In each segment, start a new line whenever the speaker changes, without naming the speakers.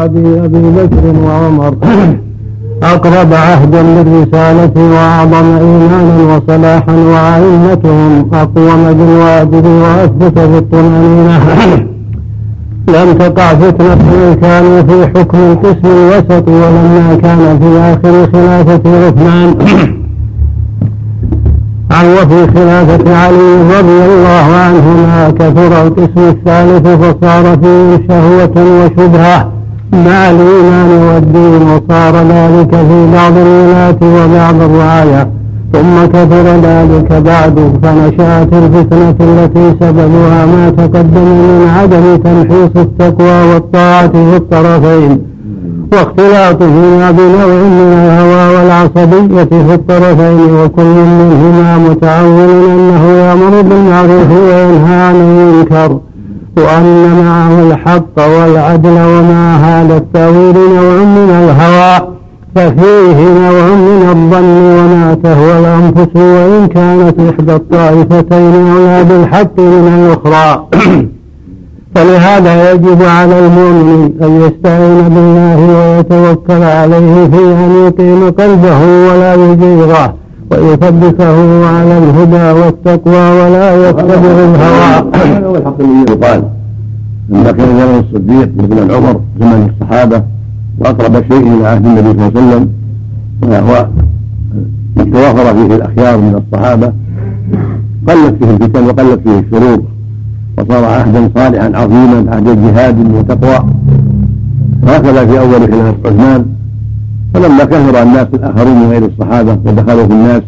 بعد أبي بكر وعمر. أقرب عهدا بالرسالة وأعظم إيمانا وصلاحا وأئمتهم أقوم بالواجب وأثبت بالطمأنينة لم تقع فتنة كانوا في حكم القسم الوسط ولما كان في آخر خلافة عثمان. عن وفي خلافة علي رضي الله عنهما كثر القسم الثالث فصار فيه شهوة وشبهة. مع الإيمان والدين وصار ذلك في بعض الولاة وبعض الرعايا ثم كثر ذلك بعد فنشأت الفتنة التي سببها ما تقدم من عدم تمحيص التقوى والطاعة في الطرفين واختلاطهما بنوع من الهوى والعصبية في الطرفين وكل منهما متعول أنه يأمر بالمعروف وينهى عن المنكر. وأن معه الحق والعدل ومع هذا التأويل نوع من الهوى ففيه نوع من الظن وما تهوى الأنفس وإن كانت إحدى الطائفتين أولى بالحق من الأخرى. فلهذا يجب على المؤمن أن يستعين بالله ويتوكل عليه في أن يقيم قلبه ولا يزيغه ويثبته على الهدى والتقوى ولا يتبع الهوى.
هذا هو الحق الذي يقال لما كان زمن الصديق مثل عمر زمن الصحابة وأقرب شيء إلى عهد النبي صلى الله عليه وسلم وهو توافر فيه الأخيار من الصحابة قلت فيه الفتن وقلت فيه الشرور وصار عهدا صالحا عظيما عهد جهاد وتقوى وهكذا في أول خلافة عثمان فلما كثر الناس الآخرون من غير الصحابة ودخلوا في الناس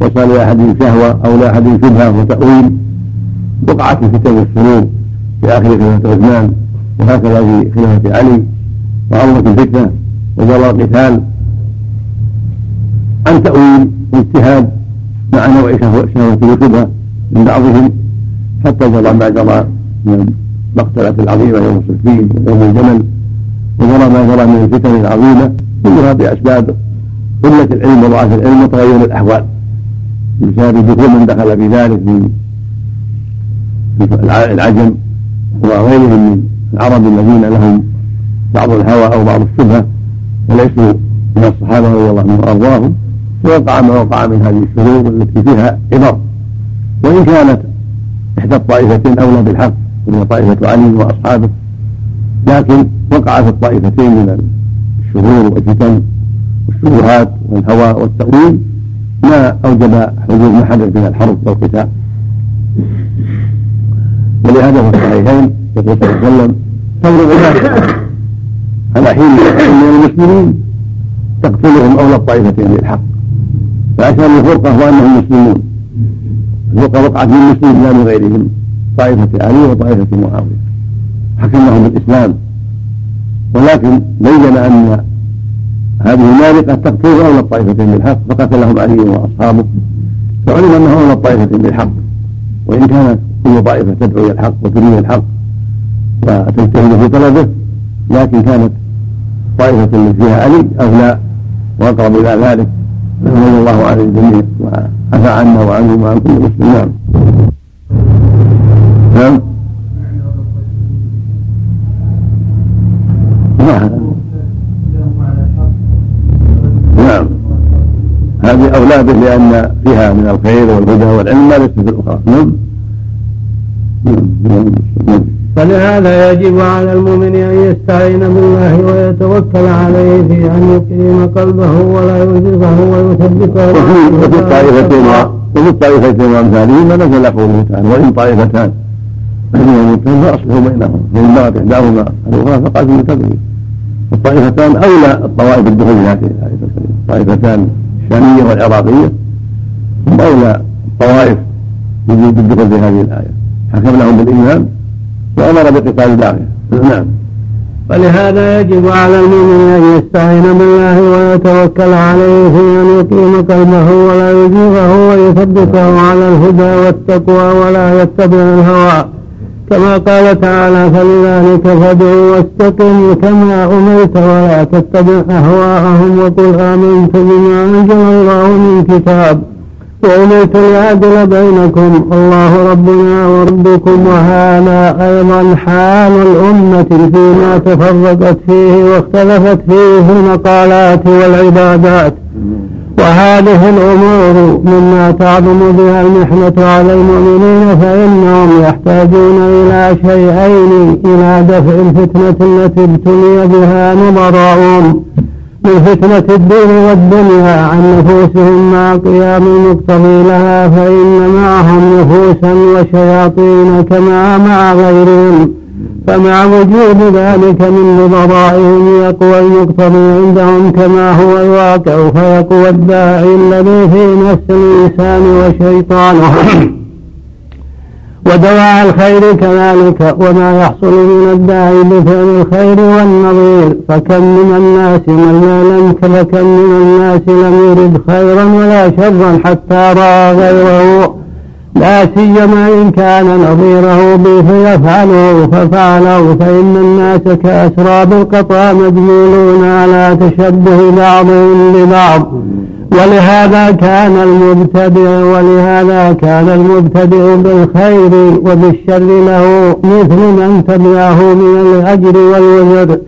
وصار لأحد شهوة أو لأحد شبهة وتأويل وقعت الفتن والشرور في آخر خلافة عثمان وهكذا في خلافة علي وعظمت الفتنة وجرى القتال. عن تأويل واجتهاد مع نوع شهوه وشبهة من بعضهم حتى جرى ما جرى من المقتلة العظيمة يوم الصفين ويوم الجمل وجرى ما جرى من الفتن العظيمة كلها بأسباب قلة العلم وضعف العلم وتغير الأحوال. بسبب دخول من دخل في ذلك من العجم وغيرهم من العرب الذين لهم بعض الهوى أو بعض الشبهة وليسوا من الصحابة رضي الله عنهم وأرضاهم ووقع ما وقع من هذه الشرور التي فيها عبر. وإن كانت إحدى الطائفتين أولى بالحق وهي طائفة علي وأصحابه لكن وقع في الطائفتين من الشرور والفتن والشبهات والهوى والتأويل ما أوجب حدوث ما حدث من الحرب والقتال ولهذا في الصحيحين يقول صلى الله عليه وسلم الناس على حين من المسلمين تقتلهم أولى الطائفتين بالحق فعشان الفرقة وأنهم مسلمون. الفرقة وقعت من المسلمين لا من غيرهم طائفة علي وطائفة معاوية. حكمهم بالإسلام ولكن بين أن هذه المارقة تقتل أولى الطائفتين بالحق فقتلهم علي وأصحابه. فعلم أنه أولى الطائفتين بالحق. وإن كانت كل طائفة تدعو إلى الحق وتريد الحق وتجتهد في طلبه لكن كانت طائفة التي فيها علي أولى وأقرب إلى ذلك. رضي الله عن الجميع وعفى عنا وعنهم وعن كل مسلم. نعم نعم. هذه أولى به لأن فيها من الخير والهدى والعلم ما ليس في الأخرى نعم.
فلهذا يجب على المؤمن أن يستعين بالله ويتوكل عليه في أن يقيم قلبه ولا يزغه ويثبته
وفي الطائفتين وفي الطائفتين وأمثالهما نزل قوله تعالى وإن طائفتان من فأصلحوا بينهم فإن بغت إحداهما الأخرى فقاتلوا في الطائفتان أولى الطوائف الدخول في هذه الآية الكريمة الطائفتان الشامية والعراقية هم أولى الطوائف بالدخول في هذه حكم لهم بالإيمان وأمر بقتال الباغية نعم.
فلهذا يجب على المؤمن أن يستعين بالله ويتوكل عليه في أن يقيم قلبه ولا يزيغه ويثبته على الهدى والتقوى ولا يتبع الهوى. كما قال تعالى فلذلك فادع واستقم كما أمرت ولا تتبع أهواءهم وقل آمنت بما أنزل الله من كتاب وأمرت لأعدل بينكم الله ربنا وربكم وهذا أيضا حال الأمة فيما تفرقت فيه واختلفت فيه في المقالات والعبادات. وهذه الأمور مما تعظم بها المحنة على المؤمنين فإنهم يحتاجون إلى شيئين إلى دفع الفتنة التي ابتلي بها نظراؤهم. من فتنة الدين والدنيا عن نفوسهم مع قيام المقتضي لها فإن معهم نفوسا وشياطين كما مع غيرهم. فمع وجود ذلك من نظرائهم يقوى المقتضي عندهم كما هو الواقع فيقوى الداعي الذي في نفس الإنسان وشيطانه. ودواء الخير كذلك وما يحصل من الداعي بفعل الخير والنظير فكم من الناس من لا لم فكم من الناس لم يرد خيرا ولا شرا حتى رأى غيره. لا سيما إن كان نظيره به فيفعله ففعله فإن الناس كأسراب القطع مجمولون على تشبه بعضهم ببعض ولهذا كان المبتدع ولهذا كان المبتدع بالخير وبالشر له مثل من تبعه من الأجر والوزر.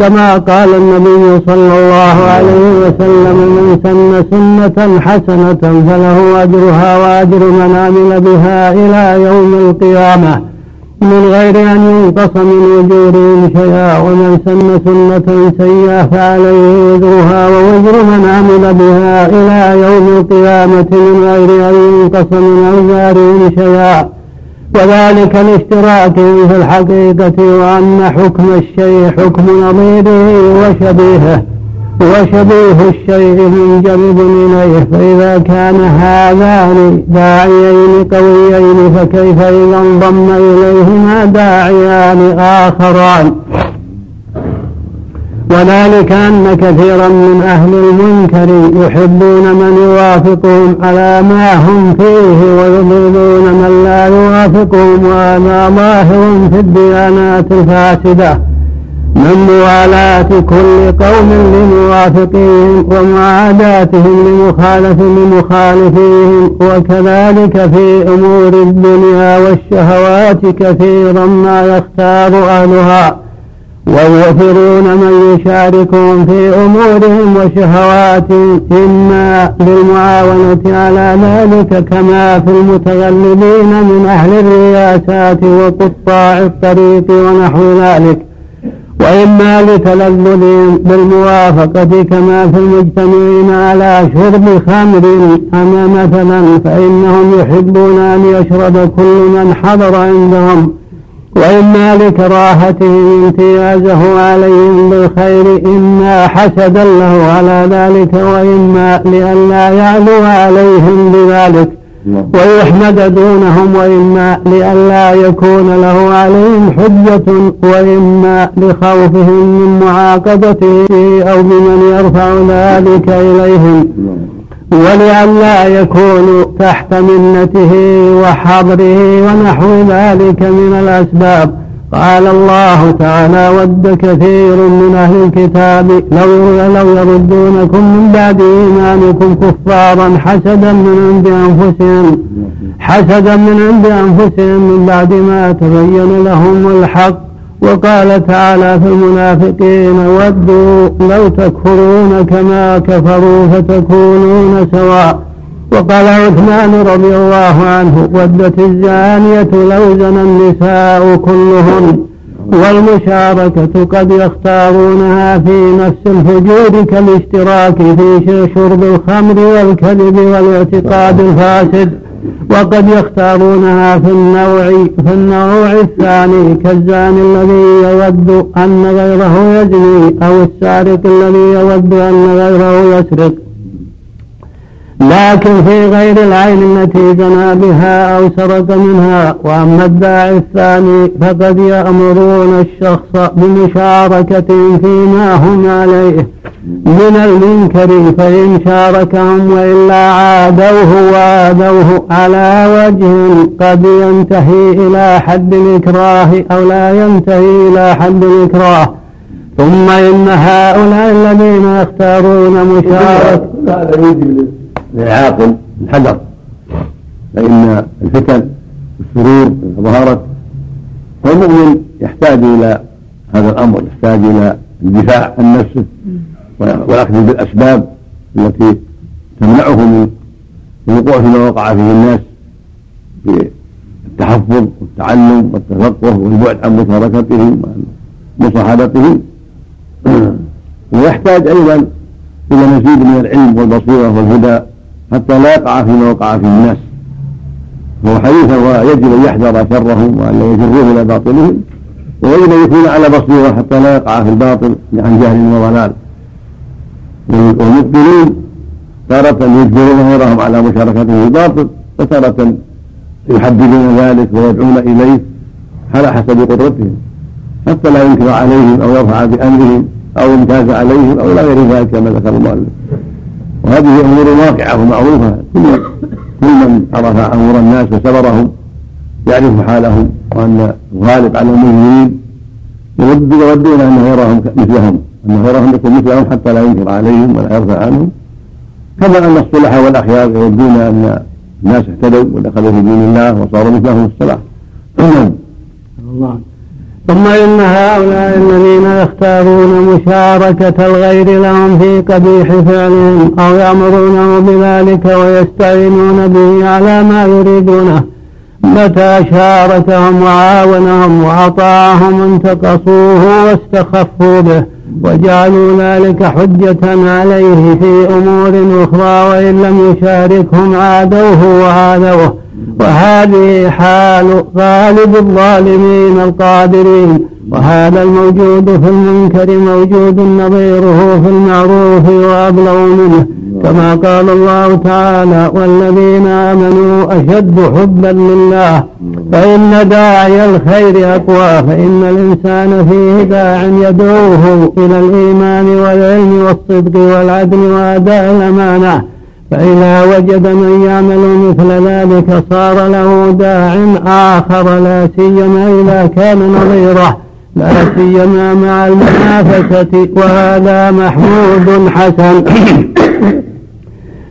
كما قال النبي صلى الله عليه وسلم من سن سنة حسنة فله أجرها وأجر من عمل بها إلى يوم القيامة. من غير أن ينقص من أجورهم شيئا ومن سن سنة سيئة فعليه وزرها ووزر من عمل بها إلى يوم القيامة. من غير أن ينقص من أوزارهم شيئا وذلك الاشتراك في الحقيقة وأن حكم الشيء حكم نظيره وشبيهه وشبيه الشيء منجذب إليه. فإذا كان هذان داعيين قويين فكيف إذا انضم إليهما داعيان آخران؟ وذلك أن كثيرا من أهل المنكر يحبون من يوافقهم على ما هم فيه ويبغضون من لا يوافقهم وهذا ظاهر في الديانات الفاسدة من موالاة كل قوم لموافقيهم ومعاداتهم لمخالف لمخالفيهم وكذلك في أمور الدنيا والشهوات كثيرا ما يختار أهلها. ويؤثرون من يشاركهم في أمورهم وشهواتهم إما للمعاونة على ذلك كما في المتغلبين من أهل الرياسات وقطاع الطريق ونحو ذلك. وإما لتلذذ بالموافقة كما في المجتمعين على شرب خمر. أما مثلا فإنهم يحبون أن يشرب كل من حضر عندهم. وإما لكراهته امتيازه عليهم بالخير إما حسدا له على ذلك وإما لئلا يعلو عليهم بذلك. ويحمد دونهم وإما لئلا يكون له عليهم حجة وإما لخوفهم من معاقبته أو بمن يرفع ذلك إليهم. ولئلا يكونوا تحت منته وحضره ونحو ذلك من الأسباب. قال الله تعالى ود كثير من أهل الكتاب لو لو يردونكم من بعد إيمانكم كفارا حسدا من عند أنفسهم حسدا من عند أنفسهم من بعد ما تبين لهم الحق وقال تعالى في المنافقين ودوا لو تكفرون كما كفروا فتكونون سواء. وقال عثمان رضي الله عنه ودت الزانية لو زنى النساء كلهن والمشاركة قد يختارونها في نفس الفجور كالاشتراك في شرب الخمر والكذب والاعتقاد الفاسد. وقد يختارونها في النوع في النوع الثاني كالزاني الذي يود أن غيره يزني أو السارق الذي يود أن غيره يسرق. لكن في غير العين التي جنى بها أو سرق منها وأما الداعي الثاني فقد يأمرون الشخص بمشاركة فيما هم عليه من المنكر فإن شاركهم وإلا عادوه وآذوه على وجه قد ينتهي إلى حد الإكراه أو لا ينتهي إلى حد الإكراه ثم إن هؤلاء الذين يختارون مشاركة
للعاقل الحذر فإن الفتن والشرور إذا ظهرت فالمؤمن يحتاج إلى هذا الأمر يحتاج إلى الدفاع عن نفسه والأخذ بالأسباب التي تمنعه من الوقوع فيما وقع فيه الناس بالتحفظ والتعلم والتفقه والبعد عن مشاركته ومصاحبته ويحتاج أيضا إلى مزيد من العلم والبصيرة والهدى. حتى لا يقع فيما وقع فيه الناس. هو حديث ويجب أن يحذر شرهم وأن لا يجروه إلى باطلهم ويجب ان يكون على بصيرة حتى لا يقع في الباطل عن جهل وضلال. والمبطلين تارة يجبرون غيرهم على مشاركته في الباطل وتارة يحددون ذلك ويدعون إليه على حسب قدرتهم. حتى لا ينكر عليهم أو يرفع بأمرهم أو يمتاز عليهم أو لا غير ذلك كما ذكر المؤلف وهذه أمور واقعة ومعروفه كل كل من عرف أمور الناس وسبرهم يعرف حالهم وأن الغالب على المؤمنين يودون انه يراهم مثلهم انه يراهم يكون مثلهم حتى لا ينكر عليهم ولا يرفع عنهم. كما أن الصلحاء والأخيار يودون أن الناس اهتدوا ودخلوا في دين الله وصاروا مثلهم في الصلاح
الله. ثم إن هؤلاء الذين يختارون مشاركة الغير لهم في قبيح فعلهم أو يأمرونه بذلك ويستعينون به على ما يريدونه متى شاركهم وعاونهم وأطاعهم انتقصوه واستخفوا به وجعلوا ذلك حجة عليه في أمور أخرى وإن لم يشاركهم عادوه وعادوه وهذه حال غالب الظالمين القادرين. وهذا الموجود في المنكر موجود نظيره في المعروف وأبلغ منه. كما قال الله تعالى والذين آمنوا أشد حبا لله فإن داعي الخير أقوى فإن الإنسان فيه داع يدعوه إلى الإيمان والعلم والصدق والعدل وأداء الأمانة. فإذا وجد من يعمل مثل ذلك صار له داع آخر لا سيما إذا كان نظيره لا سيما مع المنافسة وهذا محمود حسن.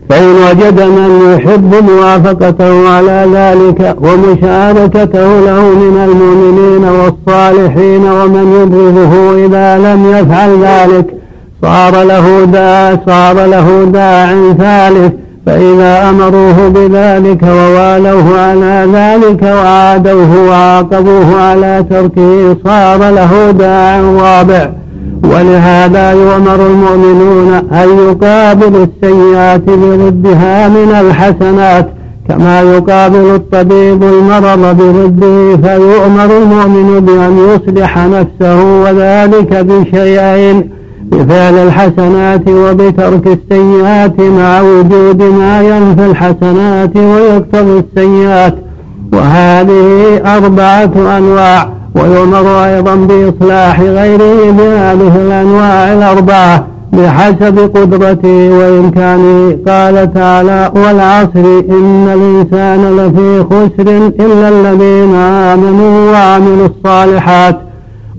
فإن وجد من يحب موافقته على ذلك ومشاركته له من المؤمنين والصالحين ومن يبغضه إذا لم يفعل ذلك صار له داع صار له داع ثالث فإذا أمروه بذلك ووالوه على ذلك وعادوه وعاقبوه على تركه صار له داع رابع. ولهذا يؤمر المؤمنون أن يقابلوا السيئات بردها من الحسنات كما يقابل الطبيب المرض برده فيؤمر المؤمن بأن يصلح نفسه وذلك بشيئين. بفعل الحسنات وبترك السيئات مع وجود ما ينفي الحسنات ويقتضي السيئات. وهذه أربعة أنواع ويؤمر أيضا بإصلاح غيره بهذه الأنواع الأربعة بحسب قدرته وإمكانه قال تعالى والعصر إن الإنسان لفي خسر إلا الذين آمنوا وعملوا الصالحات.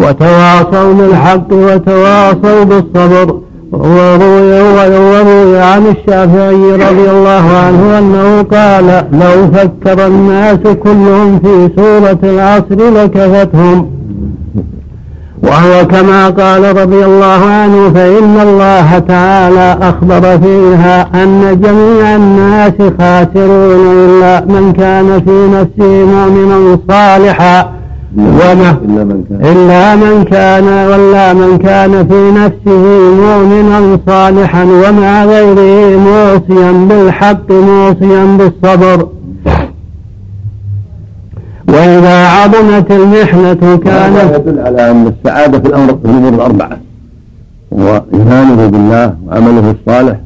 وتواصوا بالحق وتواصوا بالصبر. وروي وروي عن الشافعي رضي الله عنه أنه قال لو فكر الناس كلهم في سورة العصر لكفتهم وهو كما قال رضي الله عنه فإن الله تعالى أخبر فيها أن جميع الناس خاسرون إلا من كان في نفسه مؤمنا صالحا. وما إلا من كان. إلا من كان ولا من كان في نفسه مؤمنا صالحا ومع غيره موصيا بالحق موصيا بالصبر. وإذا عظمت المحنة كانت
يدل على أن السعادة في الأمر في الأمور الأربعة. هو إيمانه بالله وعمله الصالح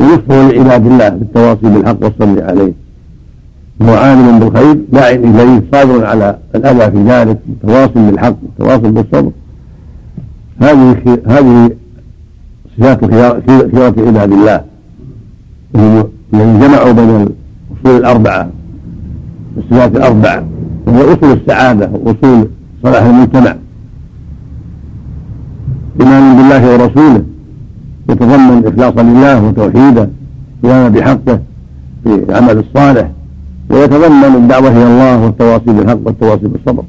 ونصفه لعباد الله بالتواصي بالحق والصبر عليه. هو عالم بالخير داع إليه صابر على الأذى في ذلك متواصل بالحق متواصل بالصبر. هذه هذه صفات خيرة عباد الله. الذين جمعوا بين الأصول الأربعة الصفات الاربع وهي أصول السعادة وأصول صلاح المجتمع. ايمان بالله ورسوله يتضمن إخلاصا لله وتوحيده قياما بحقه في العمل الصالح. ويتضمن الدعوة إلى الله والتواصي بالحق والتواصي بالصبر.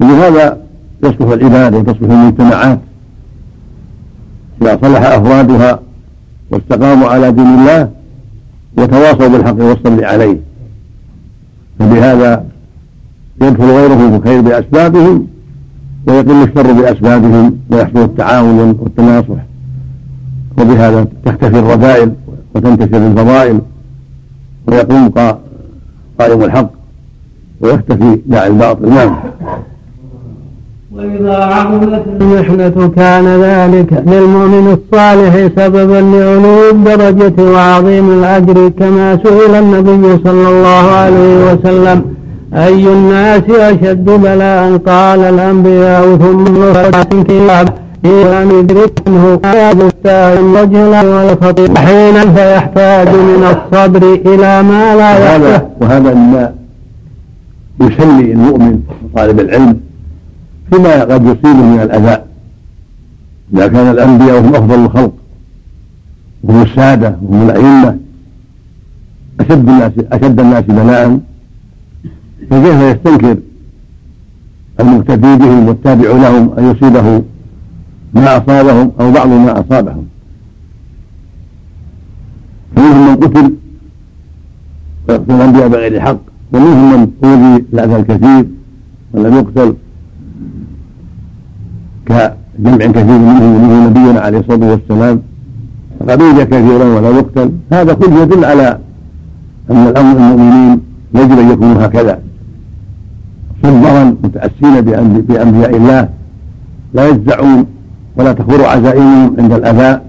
ولهذا تصلح العباد وتصلح المجتمعات إذا صلح أفرادها واستقاموا على دين الله وتواصوا بالحق والصبر عليه. فبهذا يدخل غيرهم في الخير بأسبابهم ويقل الشر بأسبابهم ويحصل التعاون والتناصح. وبهذا تختفي الرذائل وتنتشر الفضائل. ويقوم قائم الحق ويختفي داعي الباطل. نعم.
وإذا عظمت المحنة كان ذلك للمؤمن الصالح سببا لعلو الدرجة وعظيم الأجر كما سئل النبي صلى الله عليه وسلم أي الناس أشد بلاء؟ قال الأنبياء ثم إلى أن يدركه بستان الرجل والخطيب. حينا فيحتاج من الصبر إلى ما لا يحتاج.
وهذا مما يسلي المؤمن طالب العلم فيما قد يصيبه من الأذى. إذا كان الأنبياء هم أفضل الخلق وهم السادة وهم الأئمة. أشد الناس أشد الناس بلاء. فكيف يستنكر المقتدي بهم والتابع لهم أن يصيبه ما أصابهم أو بعض ما أصابهم. فمنهم من قتل ويقتل الأنبياء بغير حق ومنهم من أوذي الأذى الكثير ولم يقتل كجمع كثير منهم منه نبينا عليه الصلاة والسلام. فقد أوذي كثيرا ولا يقتل. هذا كله يدل على أن الأمر المؤمنين يجب أن يكونوا هكذا. صبرا متأسين بأنبياء الله لا يجزعون ولا تخبر عزائمهم عند الأذى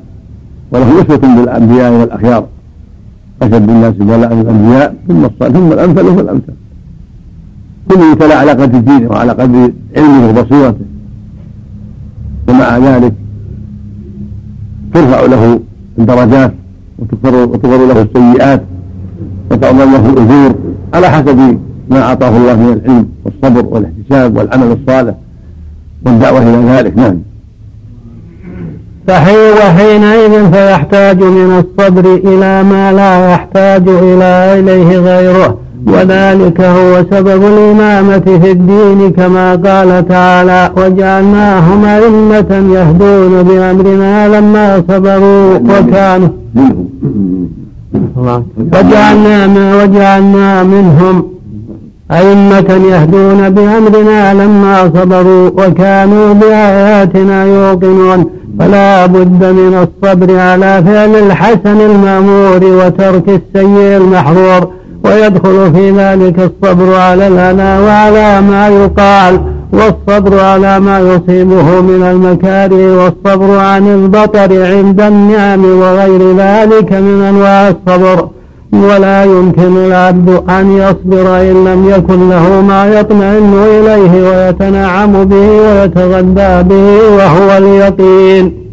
ولهم أسوة بالأنبياء والأخيار. أشد الناس بلاء الأنبياء ثم الصالح ثم الأمثل فالأمثل كل يبتلى على قدر دينه وعلى قدر علمه وبصيرته. ومع ذلك ترفع له الدرجات وتغفر له السيئات وتعظم له الأجور على حسب ما أعطاه الله من العلم والصبر والإحتساب والعمل الصالح والدعوة إلى ذلك. نعم.
وحينئذ فيحتاج من الصبر إلى ما لا يحتاج إلى إليه غيره. وذلك هو سبب الإمامة في الدين كما قال تعالى وجعلناهم أئمة يهدون بأمرنا لما صبروا وكانوا وجعلنا ما وجعلنا منهم أئمة يهدون بأمرنا لما صبروا وكانوا بآياتنا يوقنون. فلا بد من الصبر على فعل الحسن المأمور وترك السيء المحظور ويدخل في ذلك الصبر على الأنا وعلى ما يقال والصبر على ما يصيبه من المكاره والصبر عن البطر عند النعم وغير ذلك من أنواع الصبر. ولا يمكن العبد أن يصبر إن لم يكن له ما يطمئن إليه ويتنعم به ويتغذى به وهو اليقين.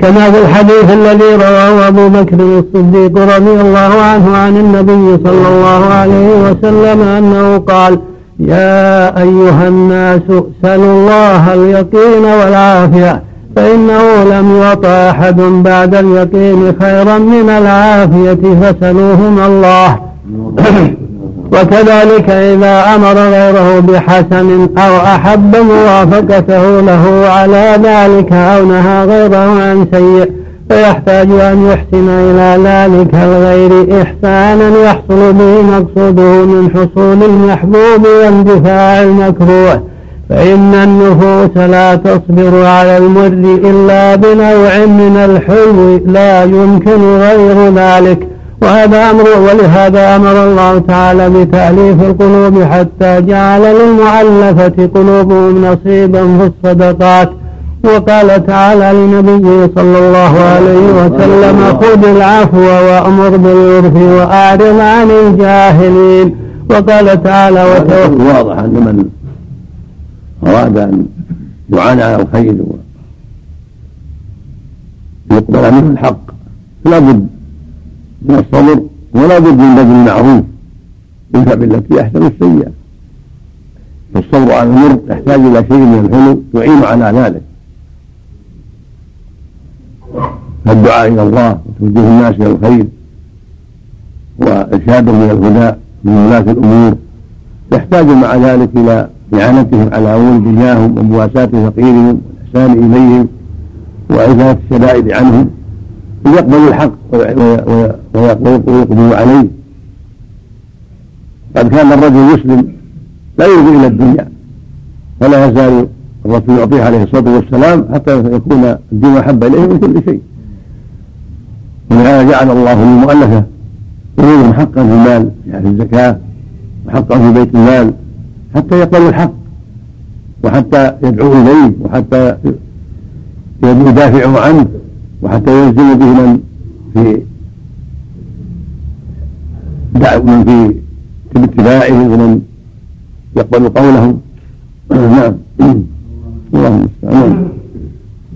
كما في الحديث الذي رواه أبو بكر الصديق رضي الله عنه عن النبي صلى الله عليه وسلم أنه قال يا أيها الناس سلوا الله اليقين والعافية. فإنه لم يعطى أحد بعد اليقين خيرا من العافية فسلوهم الله. وكذلك إذا أمر غيره بحسن أو أحب موافقته له على ذلك أو نهى غيره عن سيء فيحتاج أن يحسن إلى ذلك الغير إحسانا يحصل به مقصوده من حصول المحبوب واندفاع المكروه. فإن النفوس لا تصبر على المر إلا بنوع من الحلو لا يمكن غير ذلك. وهذا أمر ولهذا أمر الله تعالى بتأليف القلوب حتى جعل للمعلفة قلوبهم نصيبا في الصدقات. وقال تعالى لنبيه صلى الله عليه وسلم خذ العفو وأمر بالعرف وأعرض عن الجاهلين. وقال تعالى
واضح أن من أراد أن يعانى على الخير ويقبل منه الحق. فلا بد من الصبر ولا بد من بذل المعروف. ادفع بالتي أحسن السيئة. فالصبر على المر يحتاج إلى شيء من الحلو يعين على ذلك. فالدعاء إلى الله وتوجيه الناس إلى الخير وإرشادهم إلى الهدى من ولاة الأمور. يحتاج مع ذلك إلى إعانتهم على ولد إياهم ومواساة فقيرهم والإحسان إليهم وإزالة الشدائد عنهم ليقبلوا الحق ويقبلوا عليه. قد كان الرجل يسلم لا يرجو إلى الدنيا فلا يزال الرسول يعطيه عليه الصلاة والسلام حتى يكون الدين أحب إليه من كل شيء. ولهذا جعل الله للمؤلفة قلوبهم حقا في المال في الزكاة وحقا في بيت المال حتى يقبلوا الحق وحتى يدعوا إليه وحتى يدافعوا عنه وحتى يلزموا به من في من في اتباعه ومن يقبل قولهم. نعم.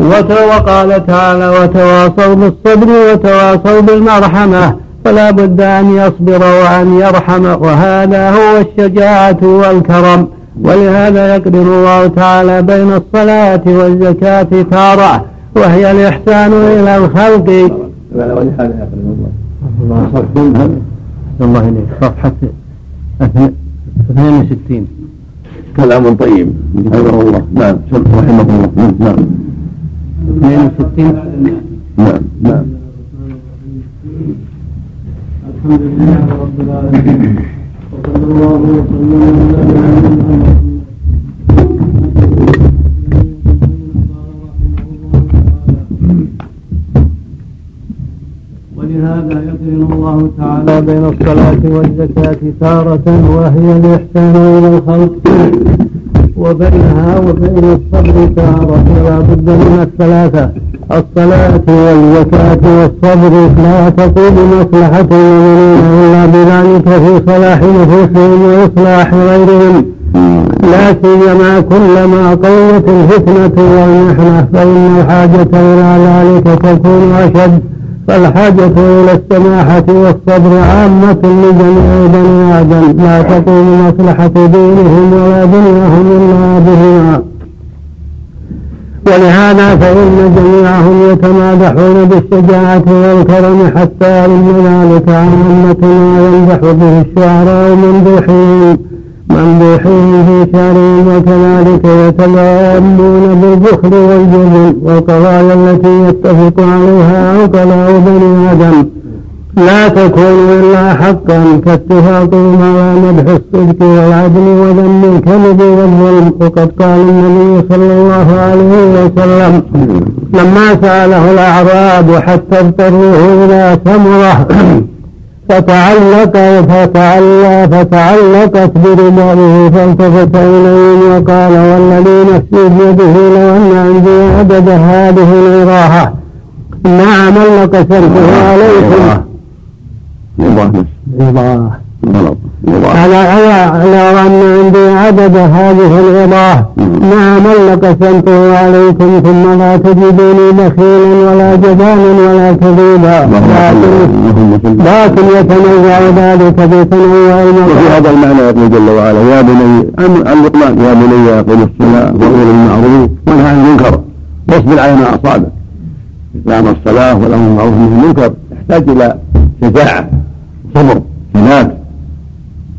اللهم وقال تعالى وتواصوا بالصبر وتواصوا بالمرحمة. فلا بد أن يصبر وأن يرحم وهذا هو الشجاعة والكرم. ولهذا يقدر الله تعالى بين الصلاة والزكاة تارة وهي الإحسان إلى الخلق. ولهذا الله الله إليك صفحة 62
كلام طيب. حفظه الله. نعم. رحمه الله. نعم.
62
نعم. نعم.
الحمد لله رب العالمين. وصلى الله وسلم على ولهذا يقرن الله تعالى بين الصلاة والزكاة تارة وهي الإحسان إلى الخلق. وبينها وبين الصبر تارة لا بد من الثلاثة. الصلاة والزكاة والصبر. لا تقوم مصلحة المؤمنين إلا بذلك في صلاح نفوسهم وإصلاح غيرهم. لا سيما كلما قوت الفتنة والمحنة فإن الحاجة إلى ذلك تكون أشد. فالحاجة إلى السماحة والصبر عامة لجميع بني آدم. لا تقوم مصلحة دينهم ولا دنياهم إلا بهما. ولهذا فإن جميعهم يتمادحون بالشجاعة والكرم حتى إن ذلك عامة ما يمدح به الشعراء ممدوحين ممدوحين في شعرهم وكذلك يتلامون بالبخل والجبن والقضايا التي يتفق عليها عقلاء بني آدم. لا تكون إلا حقا كاتفاقهم على مدح الصدق والعدل وذم الكذب والظلم. وقد قال النبي صلى الله عليه وسلم لما سأله الأعراب حتى اضطروه إلى ثمرة فتعلق فتعلق فتعلقت برمائه فالتفت إليهم وقال والذي نفسي بيده لو أن عندي عدد هذه الإراحة ما عمل لقسمته عليكم. رضاه على على أن عندي عدد هذه الغضاة نعم لقسمته عليكم ثم لا تجدوني بخيلا ولا جبانا ولا كذوبا لكن لكن يتنوع ذلك بتنوع
وفي هذا المعنى يقول جل وعلا يا بني اللقمان يا بني أقم الصلاة وأمر بالمعروف وانهى عن المنكر. واصبر على ما أصابك. إقام الصلاة والأمر بالمعروف من المنكر. يحتاج إلى شجاعة صبر ثبات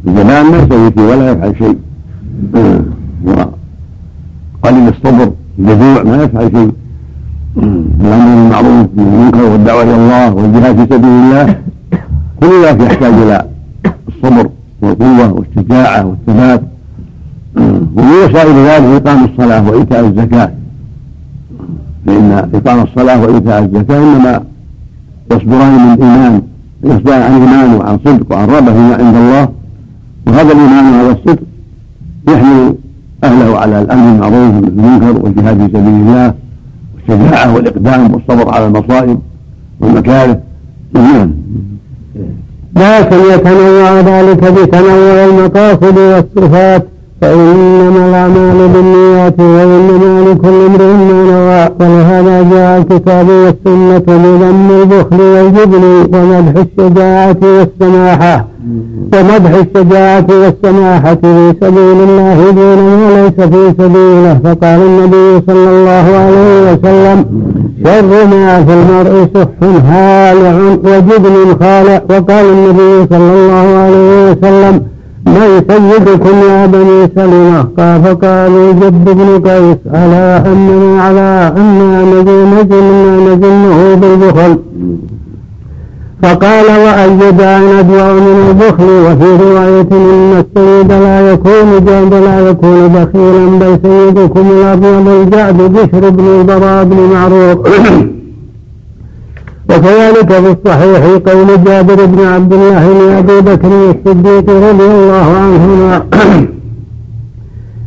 الجبان ما شيء ولا يفعل شيء. وقليل الصبر الجزوع ما يفعل شيء. الأمر بالمعروف والمنكر والدعوة إلى الله والجهاد في سبيل الله. كل ذلك يحتاج إلى الصبر والقوة والشجاعة والثبات. ومن وسائل ذلك إقام الصلاة وإيتاء الزكاة. فإن إقام الصلاة وإيتاء الزكاة إنما يصبران من إيمان يصبران عن إيمان وعن صدق وعن رغبة عند الله. وهذا الإيمان وهذا الصدق يحمل أهله على الأمر بالمعروف والمنكر والجهاد في سبيل الله والشجاعة والإقدام والصبر على المصائب والمكاره نعم
لكن يتنوع ذلك بتنوع المقاصد والصفات. فإنما الأعمال بالنيات وإنما لكل امرئ ما نوى ولهذا جاء الكتاب والسنة بذم البخل والجبن ومدح الشجاعة والسماحة. ومدح الشجاعة والسماحة في سبيل الله دون ما ليس في سبيله. فقال النبي صلى الله عليه وسلم شر ما في المرء سح هالع وجبن خالع. وقال النبي صلى الله عليه وسلم من سيدكم يا بني سلمة. قال فقالوا جد بن قيس على أننا على أننا نزل نزلنه بالبخل. فقال وأيد أن أدوى من البخل وفي رواية إن السيد لا يكون جاد لا يكون بخيلا بل سيدكم الأبيض الجعد بشر بن البراء بن معروف. وكذلك في الصحيح قول جابر بن عبد الله لأبي بكر الصديق رضي الله عنهما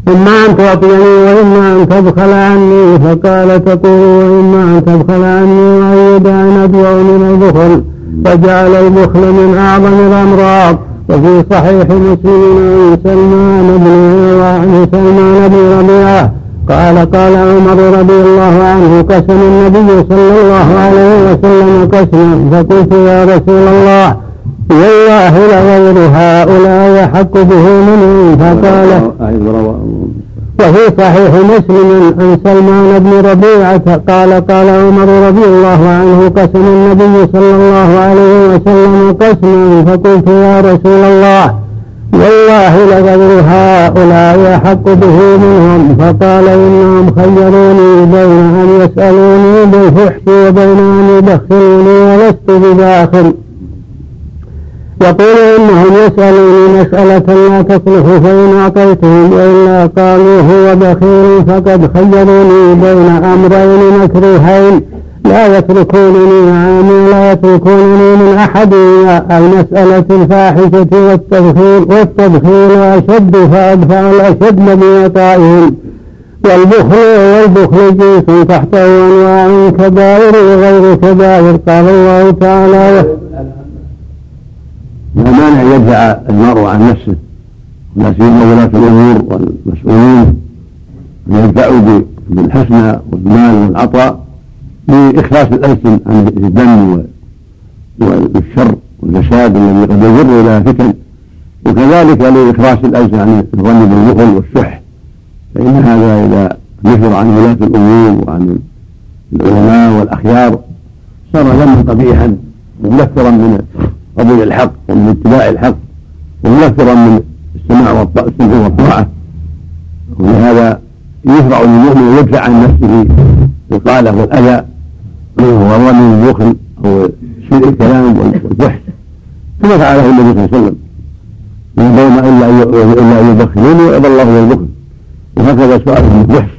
إما أن تعطيني وإما أن تبخل عني فقال تقول وإما أن تبخل عني وأيد أن أدوى من البخل فجعل البخل من أعظم الأمراض. وفي صحيح مسلم عن سلمان بن سلمان بن ربيعة قال قال عمر رضي الله عنه قسم النبي صلى الله عليه وسلم قسما فقلت يا رسول الله والله لغير هؤلاء يحق به منهم فقال وفي صحيح مسلم عن سلمان بن ربيعة قال قال عمر رضي الله عنه قسم النبي صلى الله عليه وسلم قسما فقلت يا رسول الله والله لغير هؤلاء أحق به منهم فقال إنهم خيروني بين أن يسألوني بالفحش وبين أن يدخلوني ولست بداخل. يقول إنهم يسألوني مسألة لا تصلح فإن أعطيتهم وإلا قالوا هو بخيل فقد خيروني بين أمرين مكروهين. لا يتركونني عام ولا يتركونني من أحد. المسألة الفاحشة والتبخير والتبخير أشد فأدفع الأشد بوطائهم والبخل والبخل جنس تحته أنواع كبائر وغير كبائر. قال الله تعالى
لا مانع يدفع المرء عن نفسه؟ لا سيما ولاة الأمور والمسؤولين يدفعوا بالحسنى والمال والعطاء. لاخلاص الالسن عن الذم والشر والفساد الذي قد يجر إلى فتن وكذلك لإخلاص الالسن عن الظن بالبخل والشح فإن هذا إذا نشر عن ولاة الأمور وعن العلماء والأخيار صار ذما قبيحا مكثرا من قبول الحق ومن اتباع الحق ومنفرا من السماع والطاعة ولهذا يشرع للمؤمن أن يدفع عن نفسه القالة والأذى والرمي بالبخل أو سوء الكلام والفحش كما فعله النبي صلى الله عليه وسلم. ينبغي إلا إلا أن يبخلون ويأبى الله بالبخل وهكذا سؤال الفحش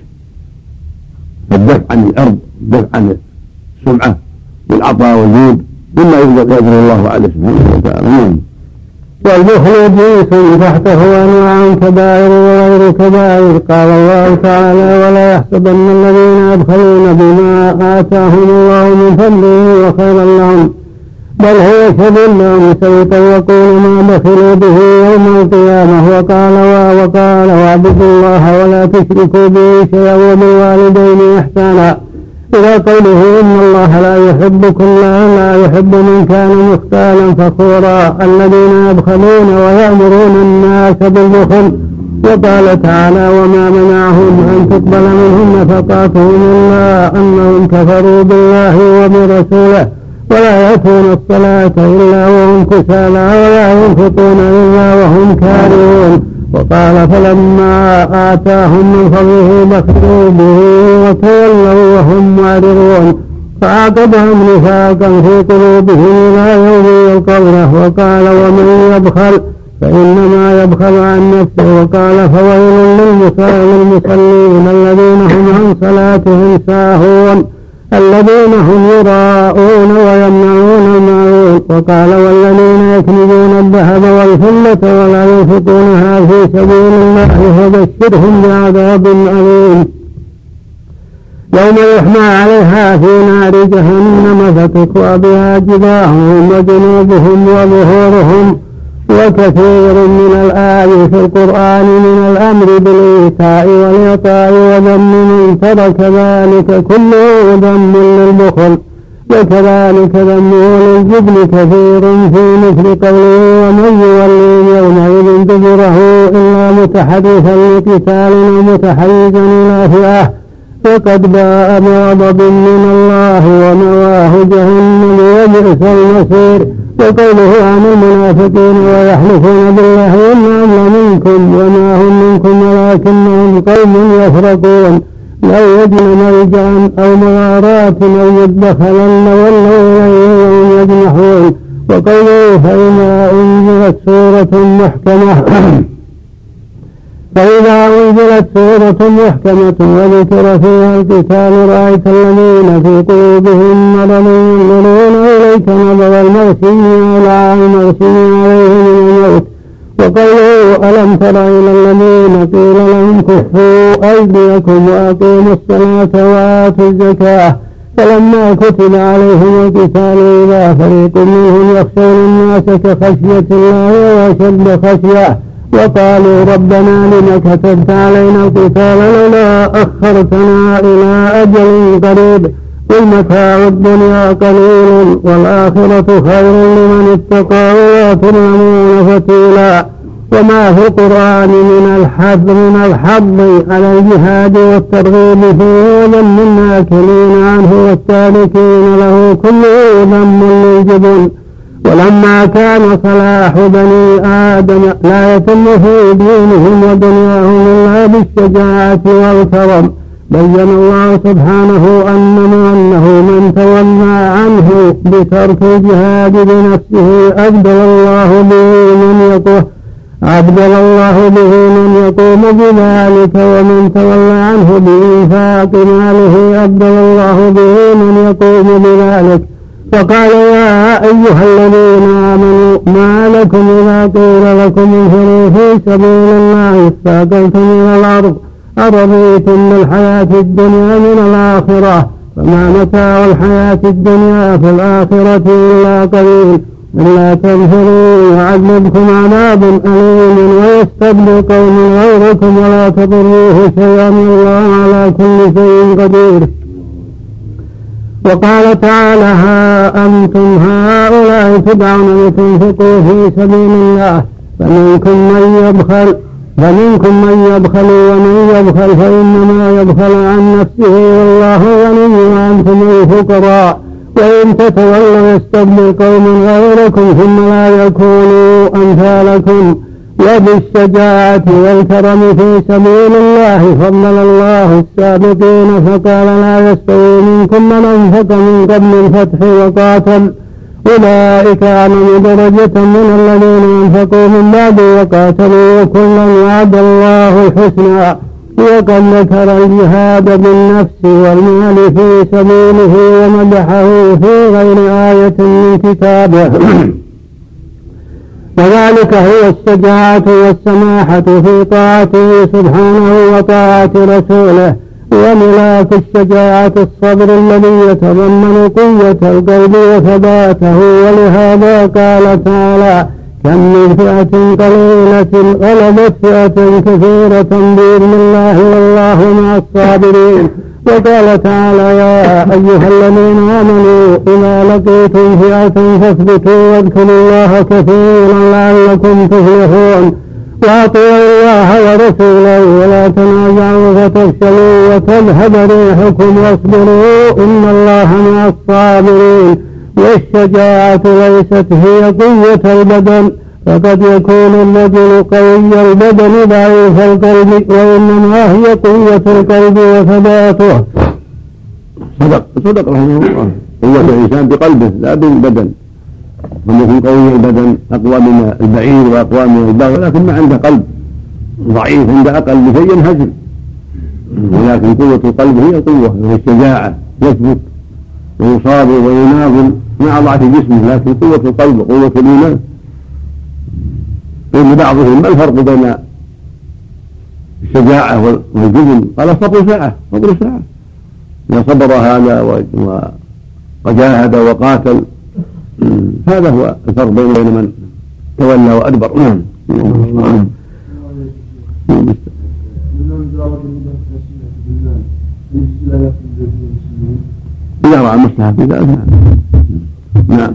الدفع عن الأرض الدفع عن السمعة والعطاء والجود مما يقدر الله عليه سبحانه وتعالى. نعم.
والبخل جنس تحته انواع كبائر وغير كبائر. قال الله تعالى ولا يحسبن الذين يبخلون بما آتاهم الله من فضله وخيرا لهم بل هو شر لهم سيطوقون ما بخلوا به يوم القيامة. وقال وقال واعبدوا الله ولا تشركوا به شيئا وبالوالدين احسانا. إلى قوله إن الله لا يحب كل لا يحب من كان مختالا فخورا الذين يبخلون ويأمرون الناس بالبخل وقال تعالى وما منعهم أن تقبل منهم نفقاتهم إلا أنهم كفروا بالله وبرسوله ولا يأتون الصلاة إلا وهم كسالى ولا ينفقون إلا وهم كارهون وقال فلما آتاهم من فضله بخلوا به وتولوا وهم معرضون فعاقبهم نفاقا في قلوبهم إلى يوم يلقونه وقال ومن يبخل؟ فإنما يبخل عن نفسه. وقال فويل للمصلين الذين هم عن صلاتهم ساهون الذين هم يراءون ويمنعون المعروف وقال والذين يكنزون الذهب والفلة ولا ينفقونها في سبيل الله فبشرهم بعذاب أليم. يوم يحمى عليها في نار جهنم فتكوى بها جباههم وجنوبهم وظهورهم وكثير من الآي في القرآن من الأمر بالإيتاء والإعطاء وذم من ترك ذلك كله ذم للبخل. وكذلك ذمه للجبن كثير في مثل قوله ومن يولي يومئذ دبره إلا متحدثا لقتال أو متحيزا إلى فئة فقد باء بغضب من الله ومواه جهنم وبئس المصير. وقوله عن المنافقين ويحلفون بالله إنا لمنكم وما هم منكم ولكنهم قوم يفرقون. لو يجن ملجأ أو مغارات أو يدخلن ولوا إليه وهم يجنحون وقوله فإذا أنزلت سورة محكمة فإذا أنزلت سورة محكمة وذكر فيها القتال رأيت الذين في قلوبهم مرض ينظرون إليك نظر المغشي على المغشي عليه من الموت. وقوله ألم تر إلى الذين قيل لهم كفوا أيديكم وأقيموا الصلاة وآتوا الزكاة فلما كتب عليهم القتال إذا فريق منهم يخشون الناس كخشية الله وأشد خشية وقالوا ربنا لم كتبت علينا القتال لولا أخرتنا إلى أجل قريب قل متاع الدنيا قليل والآخرة خير لمن اتقى ولا تظلمون فتيلا وما في القرآن من الحظ من الحظ على الجهاد والترغيب فيه وذم الناكلين عنه والتاركين له كله ذم للجبن. ولما كان صلاح بني آدم لا يتم في دينهم ودنياهم إلا بالشجاعة والكرم بين الله سبحانه أنه أنه من تولى عنه بترك الجهاد بنفسه أبدل الله به من يقوم أبدل الله به من يقوم بذلك ومن تولى عنه بإنفاق ماله أبدل الله به من يقوم بذلك. وقال يا أيها الذين آمنوا ما لكم إذا قيل لكم انفروا في سبيل الله استاقلتم إلى الأرض أرضيتم بالحياة الدنيا من الآخرة فما متاع الحياة الدنيا في الآخرة إلا قليل. إلا تنفروا يعذبكم عذاب أليم ويستبدل قوم غيركم ولا تضروه شيئا الله على كل شيء قدير. وقال تعالى ها أنتم هؤلاء تدعون لتنفقوا في سبيل الله فمنكم من يبخل فمنكم من يبخل ومن يبخل فإنما يبخل عن نفسه والله غني وأنتم الفقراء. وإن تتولوا يستبدل قوم غيركم ثم لا يكونوا أمثالكم. وبالشجاعة والكرم في سبيل الله فضل الله السابقين فقال لا يستوي منكم من أنفق من قبل الفتح وقاتل. أولئك أعلم درجة من الذين أنفقوا من بعد وقاتلوا وكلا وعد الله الحسنى وقد ذكر الجهاد بالنفس والمال في سبيله ومدحه في غير آية من كتابه. وذلك هو الشجاعة والسماحة في طاعته سبحانه وطاعة رسوله وملاك الشجاعة الصبر الذي يتضمن قوة القلب وثباته ولهذا قال تعالى كم فئة قليلة غلبت فئة كثيرة بإذن الله والله مع الصابرين وقال تعالى يا أيها الذين آمنوا إذا لقيتم فئة فاثبتوا واذكروا الله كثيرا لعلكم تفلحون وأطيعوا الله ورسوله ولا تنازعوا فتفشلوا وتذهب ريحكم واصبروا إن الله مع الصابرين والشجاعة ليست هي قوة البدن فقد يكون الرجل قوي البدن ضعيف القلب وإنما هي قوة القلب وثباته.
صدق صدق رحمه الله. قوة الإنسان بقلبه لا بالبدن من يكون قوي البدن أقوى من البعير وأقوى من البغل ولكن ما عنده قلب. ضعيف عند أقل شيء ينهزم. ولكن قوة القلب هي القوة وهي الشجاعة يثبت ويصابر ويناضل مع ضعف جسمه لكن قوة القلب وقوة الإيمان قيل لبعضهم ما الفرق بين الشجاعة والجبن قال الصبر ساعة صبر ساعة إذا صبر هذا وجاهد وقاتل هذا هو الفرق بين من تولى وأدبر نعم إذا رأى مصلحة في ذلك نعم.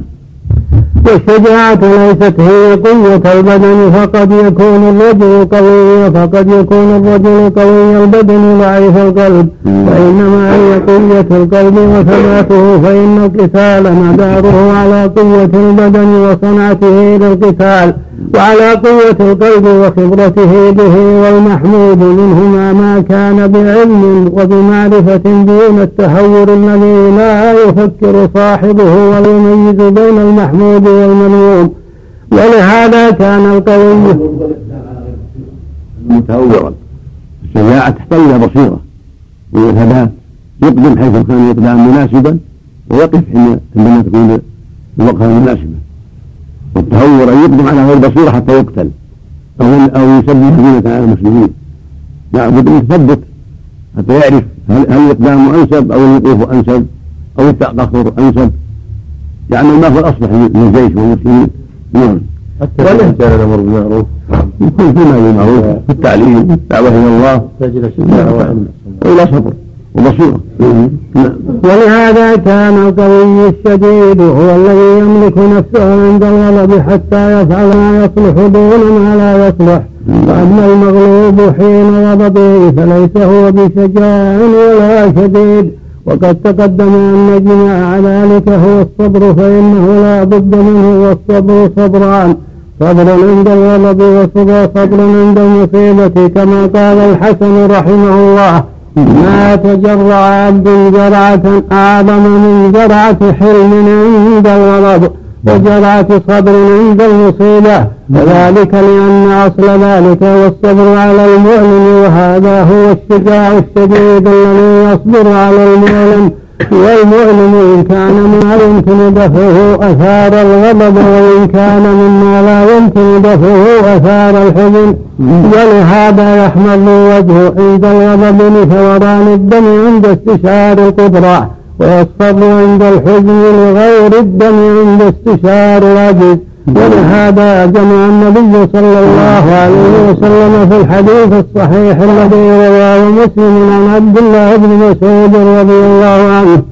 والشجاعة ليست هي قوة البدن فقد يكون الرجل قويا فقد يكون الرجل قوي البدن ضعيف القلب. وإنما هي قوة القلب وثباته فإن القتال مداره على قوة البدن وصنعته للقتال. وعلى قوة القلب وخبرته به والمحمود منهما ما كان بعلم وبمعرفة دون التهور الذي لا يفكر صاحبه ويميز بين المحمود والمنوم ولهذا كان القوي
متهورا. الشجاعة تحتاج إلى بصيرة. وثبات يقدم حيث كان الإقدام مناسبا ويقف عندما تكون الوقفة مناسبة. والتهور أن يقدم على غير بصيرة حتى يقتل. أو أو يسبب هزيمة على المسلمين لابد أن يثبت حتى يعرف هل, هل الإقدام أنسب أو الوقوف أنسب أو التأخر أنسب. يعمل ما هو الأصلح للجيش والمسلمين نعم.
حتى ولا. كان الأمر بالمعروف.
يكون فيما بالمعروف في التعليم الدعوة إلى الله.
تجد الشجاعة وعلم
وإلى صبر. وبصيرة نعم.
ولهذا كان القوي الشديد هو الذي يملك نفسه عند الغضب حتى يفعل ما يصلح دون ما لا يصلح. وأما المغلوب حين غضبه فليس هو بشجاع ولا شديد. وقد تقدم أن جماع ذلك هو الصبر فإنه لا بد منه والصبر صبران. صبر عند الغضب وصبر عند المصيبة كما قال الحسن رحمه الله. ما تجرع عبد جرعة أعظم من جرعة حلم عند الغضب وجرعة صبر عند المصيبة. وذلك لأن أصل ذلك هو الصبر على المؤمن وهذا هو الشجاع الشديد الذي يصبر على المؤمن. والمؤمن إن كان ما يمكن دفعه أثار الغضب وإن كان مما لا يمكن دفعه أثار الحزن. ولهذا يحمل وجهه عند الغضب لفوران الدم عند استشعار القدرة ويصفر عند الحزن لغير الدم عند استشعار العجز. ولهذا جمع النبي صلى الله عليه وسلم في الحديث الصحيح الذي رواه مسلم عن عبد الله بن مسعود رضي الله عنه.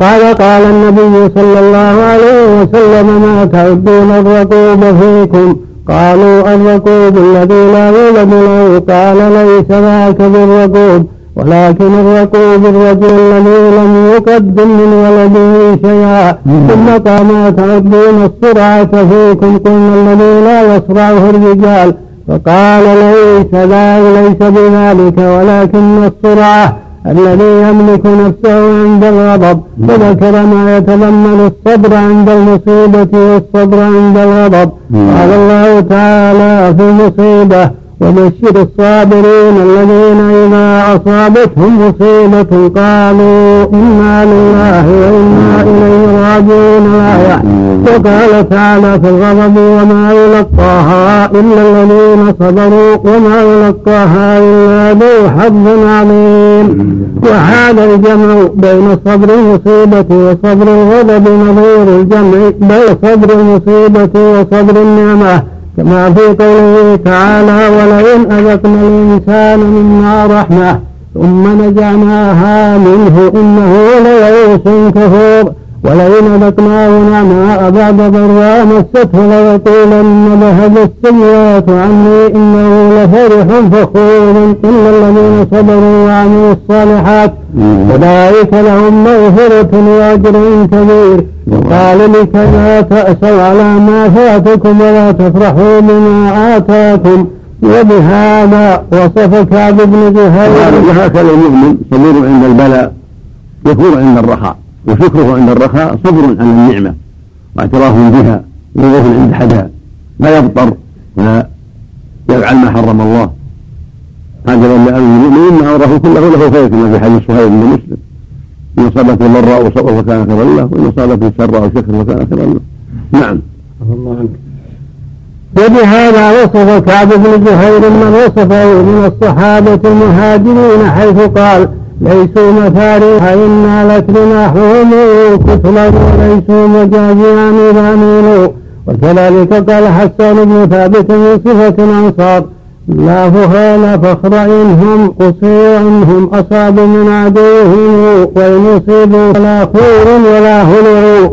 قال قال النبي صلى الله عليه وسلم ما تعدون الرقوب فيكم؟ قالوا الرقوب الذي لا يولد له. قال ليس ذاك بالرقوب ولكن الرقوب الرجل الذي لم يقدم من ولده شيئا ثم قام تعدون السرعة فيكم قلنا الذي لا يصرعه الرجال. فقال ليس ذلك ليس بذلك ولكن السرعة الذي يملك نفسه عند الغضب. وذكر ما يتضمن الصبر عند المصيبة والصبر عند الغضب. قال الله تعالى في المصيبة وبشر الصابرين الذين إذا أصابتهم مصيبة قالوا إنا لله وإنا إليه راجعون. الآية وقال تعالى في الغضب وما يلقاها إلا الذين صبروا وما يلقاها إلا ذو حظ عليم وهذا الجمع بين صبر المصيبة وصبر الغضب نظير الجمع بين صبر المصيبة وصبر النعمة. كما في قوله تعالى ولئن أذقنا الإنسان منا رحمة ثم نزعناها منه إنه ليئوس كفور ولئن أذقناه نعماء بعد ضراء مسته ليقولن ذهب السيئات عني إنه لفرح فخور إلا الذين صبروا وعملوا الصالحات أولئك لهم مغفرة وأجر كبير. وقال لكي لا تأسوا على ما فاتكم ولا تفرحوا بما آتاكم. وبهذا وصف كعب بن زهير
وهكذا المؤمن صبور عند البلاء يكون عند الرخاء. وشكره عند الرخاء صبر على النعمة واعتراف بها ووقوف عند حدها لا يبطر ولا يفعل ما حرم الله. هكذا لأن المؤمن مع أمره كله له خير كما في حديث صهيب بن مسلم. إن أصابته ضراء وصبر فكان خيرا له وإن أصابته سراء وشكر فكان خيرا له. نعم. الله عنك
وبهذا وصف كعب بن زهير من وصفه من الصحابة المهاجرين حيث قال ليسوا مفاريح إنا لترناحهم كتلا وليسوا مجازيا إذا ميلوا وكذلك قال حسان بن ثابت من صفة الأنصار لا فهال فخر إنهم إنهم أصابوا من عدوهم وإن أصيبوا فلا خير ولا هلعوا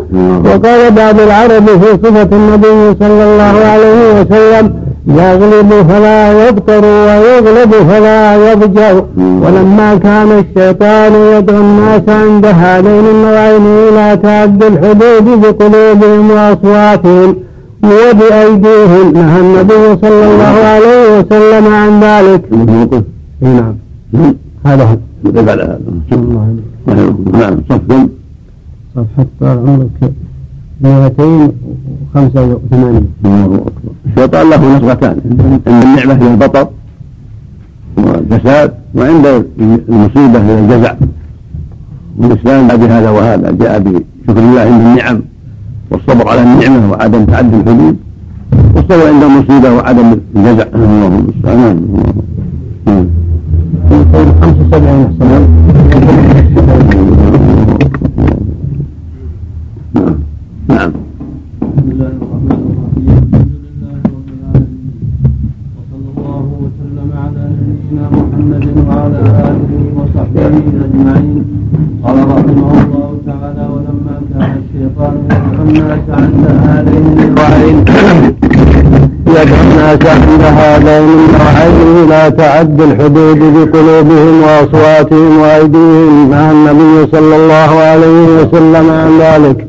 وقال بعض العرب في صفة النبي صلى الله عليه وسلم يغلب فلا يبطر ويغلب فلا يضجر. ولما كان الشيطان يدعو الناس عند هذين النوعين إلى تعدي الحدود بقلوبهم وأصواتهم وبأيديهم. نهى النبي صلى الله عليه وسلم عن ذلك. نعم. هذا هو.
هذا نعم صف كم؟
صفحة عمرك 285
الله اكبر الشيطان له نصرتان عند النعمة هي البطر والفساد وعند المصيبة هي الجزع. والإسلام بعد هذا وهذا جاء بشكر الله عند النعم. والصبر على النعمة وعدم تعدي الحدود والصبر عند المصيبة وعدم الجزع. الله المستعان
نعم. 75
نعم.
بسم الله الرحمن الرحيم الحمد لله رب العالمين وصلى الله وسلم على نبينا محمد وعلى اله وصحبه اجمعين قال رحمه الله ولما كان الشيطان. يدعو عند هذين النوعين
يدعو عند هذين النوعين إلى تعدي الحدود بقلوبهم وأصواتهم وأيديهم مع النبي صلى الله عليه وسلم عن ذلك.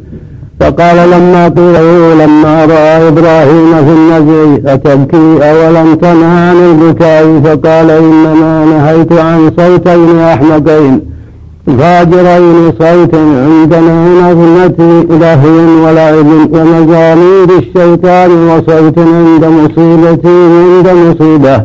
فقال لما قيل لما رأى إبراهيم في النزع أتبكي أولم تنه عن البكاء؟ فقال إنما نهيت عن صوتين أحمقين. فاجرين صوت عندنا نغمة لهو ولعب ومزامير الشيطان وصوت عند مصيبتي عند مصيبة.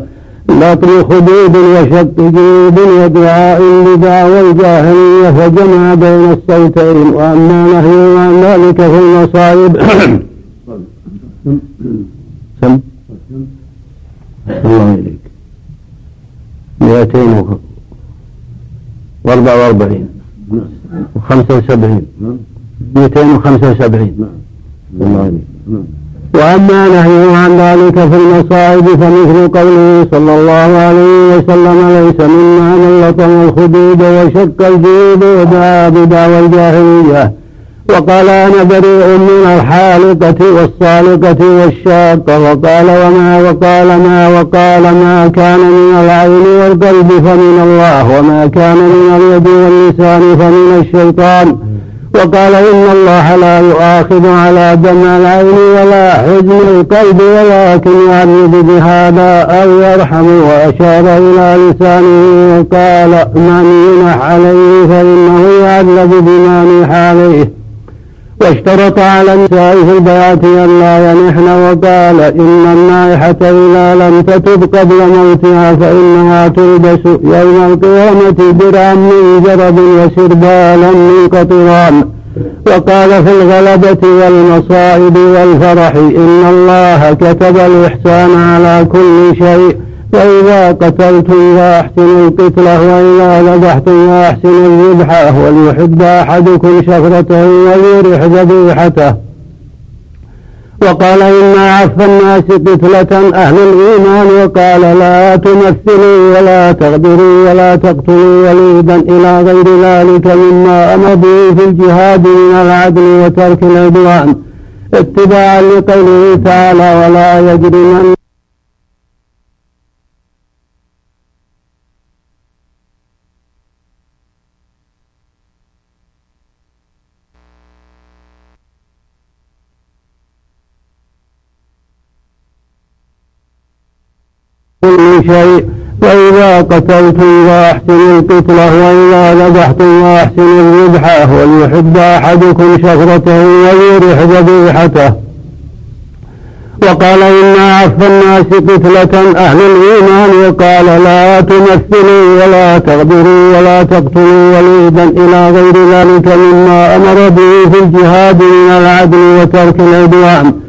لطم خدود وشق جيوب ودعاء لدعوى الجاهلية فجمع بين الصوتين. وأما نهي عن ذلك في المصائب. سم. الله إليك. مئتين واربع وأربعين. وخمسة وسبعين. مئتين وخمسة وسبعين. وأما نهيه عن ذلك في المصائب فمثل قوله صلى الله عليه وسلم ليس منا من لطم الخدود وشق الجيوب ودعا بدعوى الجاهلية. وقال أنا بريء من الحالقة والصالقة والشاقة. وقال وما وقال ما وقال ما كان من العين والقلب فمن الله وما كان من اليد واللسان فمن الشيطان. وقال إن الله لا يؤاخذ على دمع العين ولا حزن القلب ولكن يعرض بهذا أو يرحم وأشار إلى لسانه وقال من ينح عليه فإنه يعذب بما نح عليه واشترط على النساء في البيات أن لا ينحن وقال إن النائحة إذا لم تتب قبل موتها فإنها تلبس يوم القيامة درعا من جرد وسربالا من قطران. وقال في الغلبة والمصائب والفرح إن الله كتب الإحسان على كل شيء. فإذا قتلتم فأحسنوا القتلة وإذا ذبحتم فأحسنوا الذبحة وليحب أحدكم شفرته وليرح ذبيحته. وقال إن أعف الناس قتلة أهل الإيمان وقال لا تمثلوا ولا تغدروا ولا تقتلوا وليدا إلى غير ذلك مما أمر به في الجهاد من العدل وترك العدوان. اتباعا لقوله تعالى ولا يجرمن كل شيء وإذا قتلتم فأحسنوا القتلة وإذا ذبحتم فأحسنوا الذبحة وليحب أحدكم شفرته وليرح ذبيحته؟ وقال إن أعف الناس قتلة أهل الإيمان. وقال لا تمثلوا ولا تغدروا ولا تقتلوا وليدا إلى غير ذلك مما أمر به في الجهاد من العدل وترك العدوان.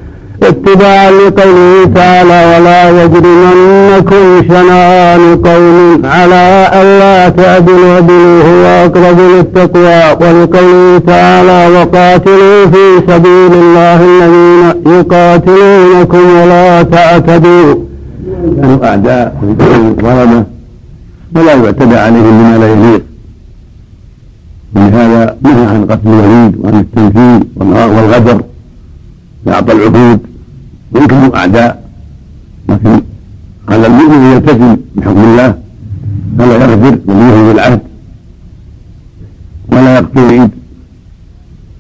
اتباعا لقوله تعالى ولا يجرمنكم شنآن قوم على ألا تعدلوا اعدلوا هو أقرب للتقوى ولقوله تعالى وقاتلوا في سبيل الله الذين يقاتلونكم ولا تعتدوا.
كانوا أعداء ظلمة ولا يعتدى عليهم بما لا يليق ولهذا نهى عن قتل الوليد وعن التنفيذ والغدر. وأعطى العهود. وإن كانوا أعداء. لكن على المؤمن أن يلتزم بحكم الله. فلا يغفر وليه بالعهد. ولا يقتل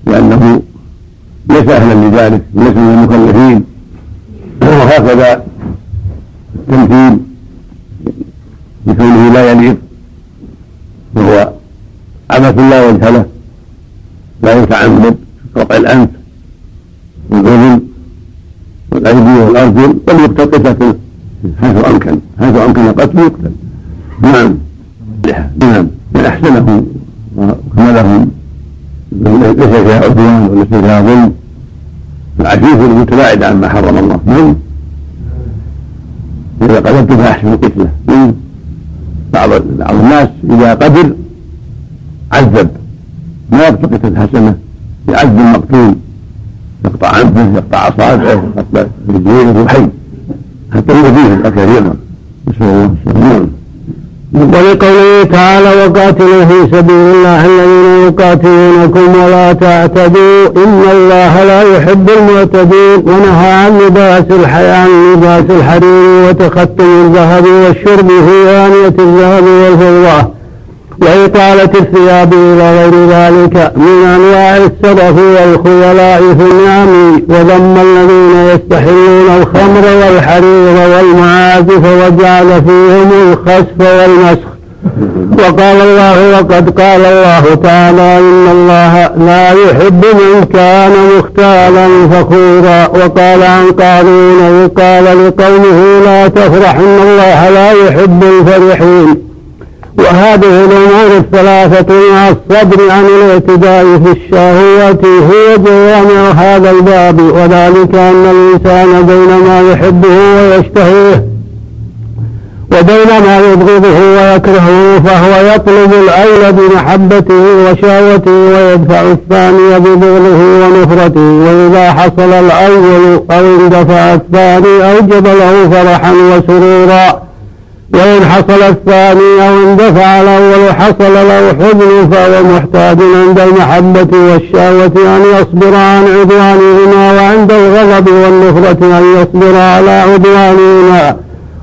لأنه ليس أهلا لذلك. وليس من المكلفين. وهكذا التمثيل بكونه لا يليق. وهو عبث لا وجه له لا يتعمد قطع الأنف. والأذن والأيدي والأرجل بل يقتل قتله حيث أمكن حيث أمكن قتله يقتل. نعم. نعم. من أحسنه. وكملهم ليس فيها عدوان وليس فيها ظلم. العفيف المتباعد عما حرم الله. نعم. إذا قتلت فأحسن القتلة نعم. بعض بعض الناس إذا قدر عذب. ما يقتل قتلة حسنة. يعذب المقتول يقطع عنفه يقطع اصابعه يقطع رجليه حي حتى يؤذيه كثيرا نسال الله السلامه
ولقوله تعالى وقاتلوا في سبيل الله الذين يقاتلونكم ولا تعتدوا إن الله لا يحب المعتدين ونهى عن لباس الحياة عن لباس الحرير وتختم الذهب والشرب في آنية الذهب والفضة وإطالة الثياب إلى غير ذلك من أنواع السرف والخيلاء في النعم وذم الذين يستحلون الخمر والحرير والمعازف وجعل فيهم الخسف والمسخ. وقال الله وقد قال الله تعالى إن الله لا يحب من كان مختالا فخورا. وقال عن قارون وقال لقومه لا تفرح إن الله لا يحب الفرحين. وهذه الأمور الثلاثة مع الصبر عن الاعتداء في الشهوات هو جوامع هذا الباب وذلك أن الإنسان بين ما يحبه ويشتهيه وبين ما يبغضه ويكرهه فهو يطلب الأول بمحبته وشهوته ويدفع الثاني ببغضه ونفرته وإذا حصل الأول أو اندفع الثاني أوجب له فرحا وسرورا وإن حصل الثاني أو اندفع الأول حصل له حزن فهو محتاج عند المحبة والشهوة أن يصبر عن عدوانهما وعند الغضب والنفرة أن يصبر على عدوانهما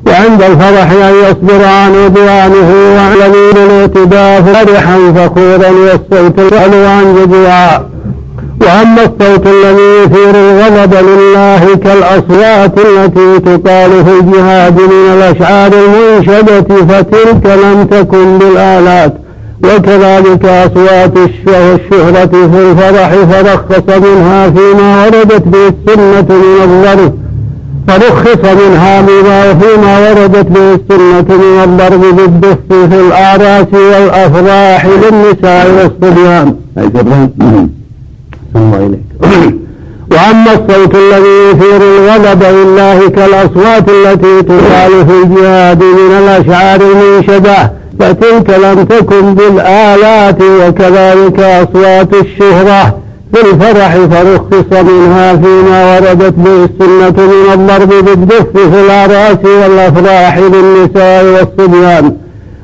وعند الفرح أن يصبر عن عدوانه وعن الذين الاعتداء فرحا فخورا الحلو عن جزوعا وأما الصوت الذي يثير الغضب لله كالأصوات التي تقال في الجهاد من الأشعار المنشدة فتلك لم تكن بالآلات. وكذلك أصوات الشهرة في الفرح فرخص منها فيما وردت به السنة من الظرف فرخص منها بما فيما وردت به السنة من الضرب بالدف في الأعراس والأفراح للنساء والصبيان. ثم إليك. وأما الصوت الذي يثير الغضب لله كالأصوات التي تقال في الجهاد من الأشعار المنشدة فتلك لم تكن بالآلات وكذلك أصوات الشهرة. في الفرح فرخص منها فيما وردت به السنة من الضرب بالدف في الأراس والأفراح للنساء والصبيان.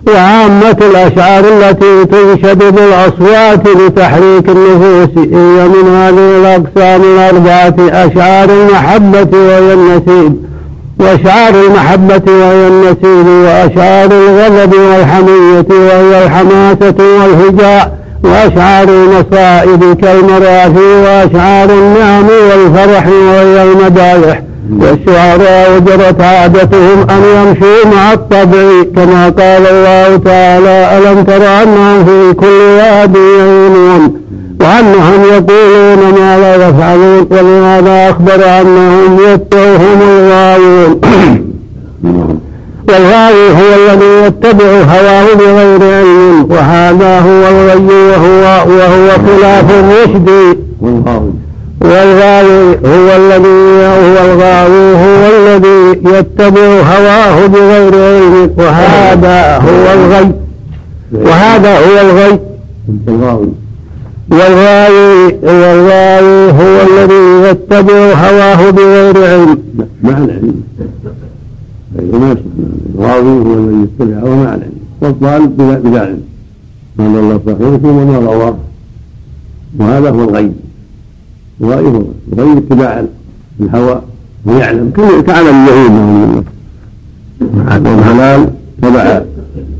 وعامة الأشعار التي تنشد بالأصوات لتحريك النفوس هي من هذه الأقسام الأربعة أشعار المحبة وهي النسيب. وأشعار المحبة وهي النسيب وأشعار الغضب والحمية وهي الحماسة والهجاء وأشعار المصائب كالمراثي وأشعار النعم والفرح وهي المدايح. والشعراء جرت عادتهم أن يمشوا مع الطبع كما قال الله تعالى ألم تر أنهم في كل واد يعينون وأنهم يقولون ما لا يفعلون ولهذا أخبر أنهم يتبعهم الغاوون. والغاوي هو الذي يتبع هواه بغير علم وهذا هو الغي وهو وهو خلاف الرشد. والغاوي. هو الذي هو الغاوي هو الذي يتبع هواه بغير علم وهذا هو الغي. وهذا هو الغي.
الغاوي
والغاوي والغاوي هو الذي يتبع هواه بغير علم.
مع العلم الغاوي هو الذي يتبع هواه مع العلم والضال بلا علم. ما ضل صاحبكم وما غواه وهذا هو الغي. هو الغي اتباع الهوى ويعلم كعلم اليهود نعوذ بالله والحلال تبع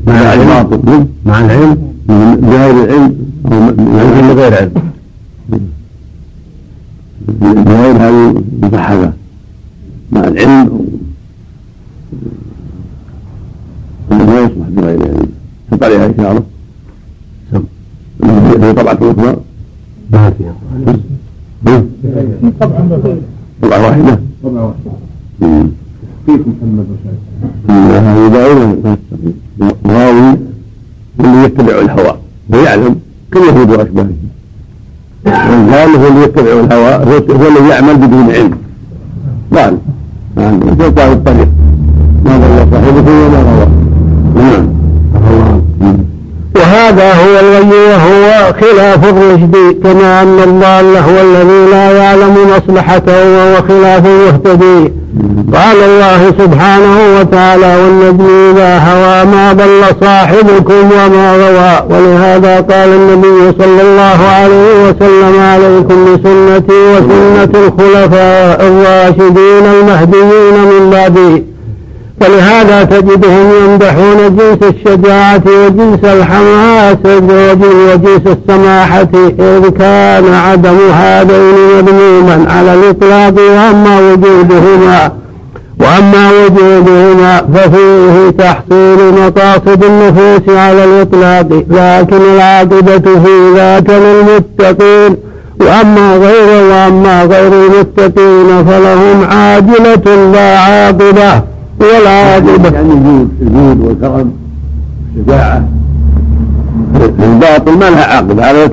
مع الباطل.
مع العلم.
بغير العلم أو
من غير علم.
بغير هذه المصحفه مع العلم. ما يصلح بغير علم. حط عليها اشاره في طبعة أخرى
ما فيها
طبعة واحدة
طبعا واحد
مم.
كيف محمد رشاد
هذه دائما غاوي اللي يتبع الهوى ويعلم كاليهود واشباههم والجهل هو اللي يتبع الهوى هو الذي يعمل بدون علم ضال نعم يقطع الطريق ما ضل صاحبه وما غوى نعم
وهذا هو الغي وهو خلاف الرشد كما أن الضال هو الذي لا يعلم مصلحته وهو خلاف المهتدي. قال الله سبحانه وتعالى والنجم إذا هوى ما ضل صاحبكم وما غوى ولهذا قال النبي صلى الله عليه وسلم عليكم بسنتي وسنة الخلفاء الراشدين المهديين من بعدي فلهذا تجدهم يمدحون جنس الشجاعة وجنس الحماس وجنس السماحة إذ كان عدم هذين مذموما على الإطلاق وأما وجودهما وأما وجودهما ففيه تحصيل مقاصد النفوس على الإطلاق لكن العاقبة في ذاك للمتقين وأما غير وأما غير المتقين فلهم عاجلة لا عاقبة. والعاقبة
يعني الجود الجود والكرم والشجاعة الباطل ما لها عاقبة على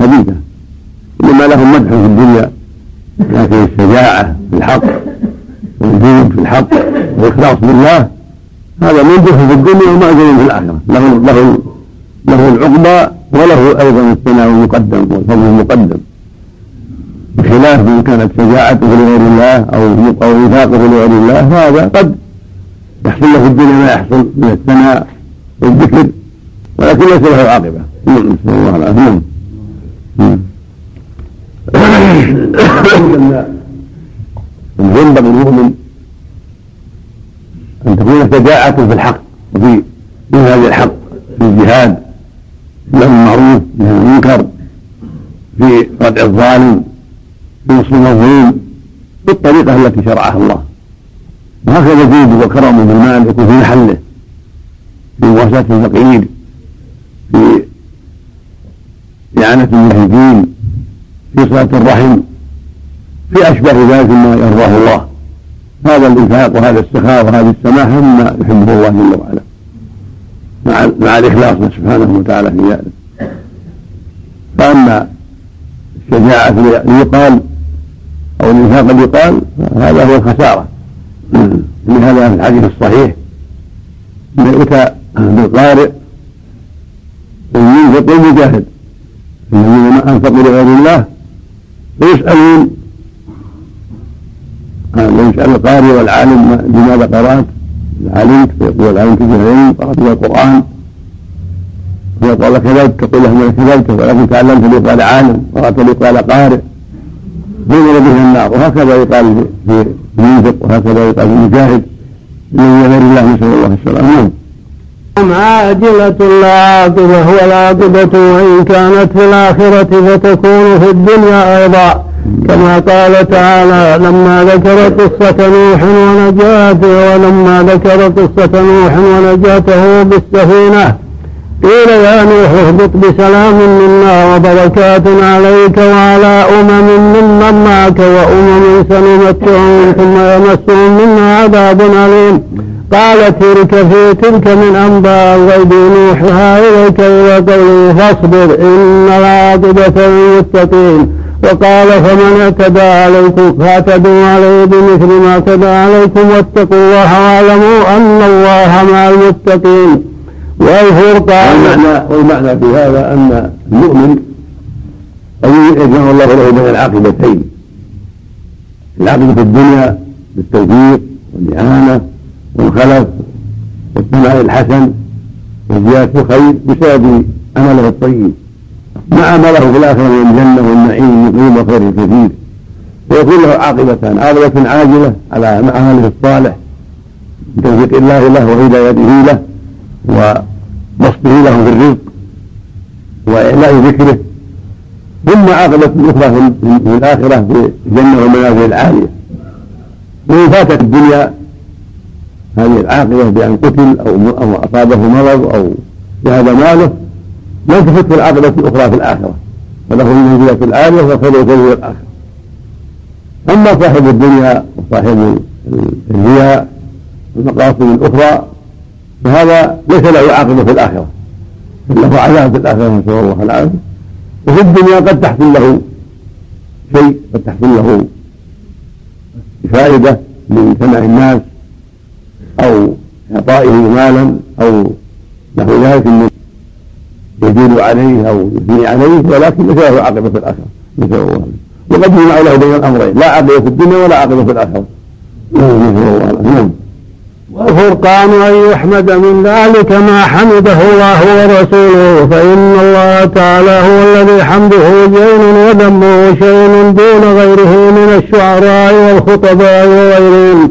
خبيثة إنما لهم مدح في الدنيا. لكن الشجاعة في الحق والجود في الحق والإخلاص بالله هذا منجح في الدنيا ومأجر في الآخرة. له له له العقبى وله أيضا الثناء المقدم والفضل المقدم. بخلاف من كانت شجاعته لغير الله أو أو وفاقه لغير الله هذا قد يحصل له في الدنيا ما يحصل من الثناء والذكر ولكن ليس له عاقبة. نعم نسأل الله العافية. نعم. ينبغي المؤمن أن تكون شجاعة في الحق وفي من هذا الحق في الجهاد في المعروف في المنكر في ردع الظالم في نصر المظلوم بالطريقة التي شرعها الله. وهكذا جود وكرم بالمال يكون في محله في مواساة الفقير في إعانة المجاهدين في صلاة الرحم في أشبه ذلك مما يرضاه الله. هذا الإنفاق وهذا السخاء وهذه السماحة مما يحبه الله جل وعلا. مع مع الإخلاص سبحانه وتعالى في ذلك. فأما الشجاعة ليقال أو الإنفاق ليقال هذا هو الخسارة لهذا في الحديث الصحيح. أن يؤتى بالقارئ والمنفق والمجاهد الذين أنفقوا لغير الله ويسألون. يسأل القارئ والعالم لماذا قرأت؟ علمت فيقول العالم كيف العلم قرأت القرآن. فيقول كذبت تقول له ما كذبت ولكن تعلمت ليقال عالم قرأت ليقال قارئ. نزل به النار وهكذا يقال في المنفق وهكذا يقال المجاهد من غير الله نسأل الله السلامة.
نعم. عاجلة لا عاقبة والعاقبة وإن كانت في الآخرة فتكون في الدنيا أيضا. كما قال تعالى لما ذكر قصة نوح ونجاته ولما ذكر قصة نوح ونجاته بالسفينة قيل يا نوح اهبط بسلام منا وبركات عليك وعلى أمم ممن معك وأمم سنمتعهم ثم يمسهم منا عذاب أليم. قال تلك في تلك من أنباء الغيب نوحها إليك إلى قوله فاصبر إن العاقبة للمتقين. وقال فمن اعتدى عليكم فاعتدوا عليه بمثل ما اعتدى عليكم واتقوا الله واعلموا أن الله مع المتقين.
والفرقان والمعنى والمعنى في هذا أن المؤمن أن يجمع الله له بين العاقبتين. العاقبة في الدنيا بالتوفيق والإعانة والخلف والثناء الحسن وزيادة الخير بسبب عمله الطيب. مع عمله في الآخرة من الجنة والنعيم والنقيم وخير كثير. ويكون له عاقبتان عاقبة عاجلة على عمله الصالح. بتوفيق الله له وهدايته له. وبسطه له في الرزق وإعلاء ذكره ثم عاقبة أخرى في الآخرة في الجنة والمنازل العالية. وإن فاتت الدنيا هذه العاقبة بأن قتل أو أو أصابه مرض أو ذهب ماله لم تفته العاقبة الأخرى في الآخرة. فله المنزلة العالية وخير في الآخرة. أما صاحب الدنيا وصاحب الرياء والمقاصد الأخرى فهذا ليس له عاقبة في الآخرة. بل له عذاب في الآخرة نسأل الله العافية. وفي الدنيا قد تحصل له شيء قد تحصل له فائدة من سمع الناس أو إعطائه مالا أو نحو ذلك من عليه أو يثني عليه ولكن ليس له عاقبة في الآخرة. نسأل الله وقد يجمع له بين الأمرين. لا عاقبة في الدنيا ولا عاقبة في الآخرة. نسأل الله نعم.
والفرقان أن يحمد من ذلك ما حمده الله ورسوله فإن الله تعالى هو الذي حمده زين وذمه شيء دون غيره من الشعراء والخطباء وغيرهم.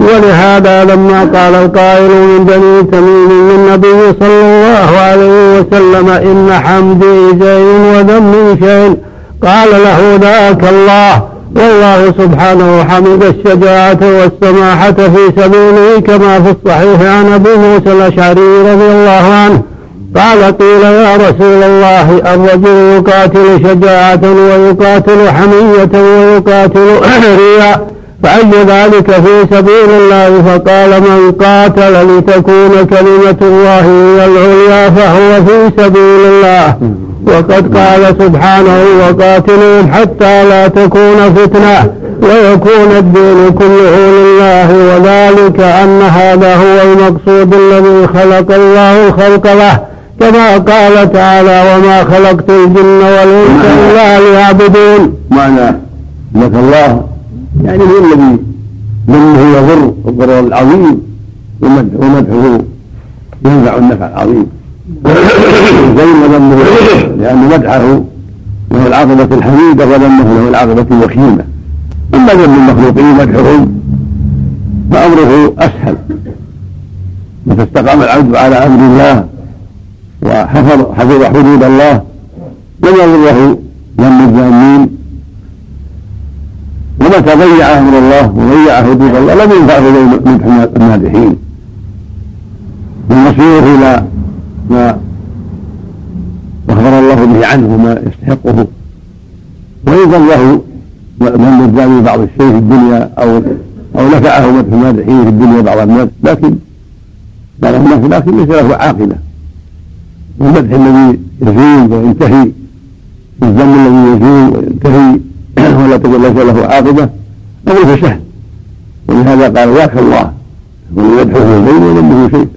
ولهذا لما قال القائل من بني تميم للنبي صلى الله عليه وسلم إن حمدي زين وذمي شيء قال له ذاك الله والله سبحانه حمد الشجاعة والسماحة في سبيله كما في الصحيح عن أبي موسى الأشعري رضي الله عنه. قال قيل يا رسول الله الرجل يقاتل شجاعة ويقاتل حمية ويقاتل رياء فأي ذلك في سبيل الله؟ فقال من قاتل لتكون كلمة الله هي العليا فهو في سبيل الله. وقد قال سبحانه وقاتلهم حتى لا تكون فتنة ويكون الدين كله لله وذلك أن هذا هو المقصود الذي خلق الله الخلق له كما قال تعالى وما خلقت الجن والإنس إلا ليعبدون.
معنى لك الله يعني هو الذي منه يضر الضرر العظيم ومدحه ينفع النفع العظيم. زين ذنبه لأن مدحه له العاقبة الحميدة وذمه له العاقبة الوخيمة. أما ذم المخلوقين مدحهم فأمره أسهل. متى استقام العبد على أمر الله وحفظ حفظ حدود الله لم يضره ذم الذامين ومتى ضيع أمر الله وضيع حدود الله لم ينفعه مدح المادحين والمصير إلى ما أخبر الله به عنه وما يستحقه. وإن الله من الزام بعض الشيء في الدنيا أو أو نفعه مدح المادحين في الدنيا بعض المدح لكن بعض الناس لكن ليس له عاقبة. والمدح الذي يزول وينتهي والذم الذي يزول وينتهي ولا تقول ليس له عاقبة أمره سهل. ولهذا قال ذاك الله. ويدحه الليل وذمه شيء.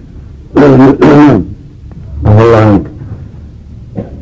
الله عنك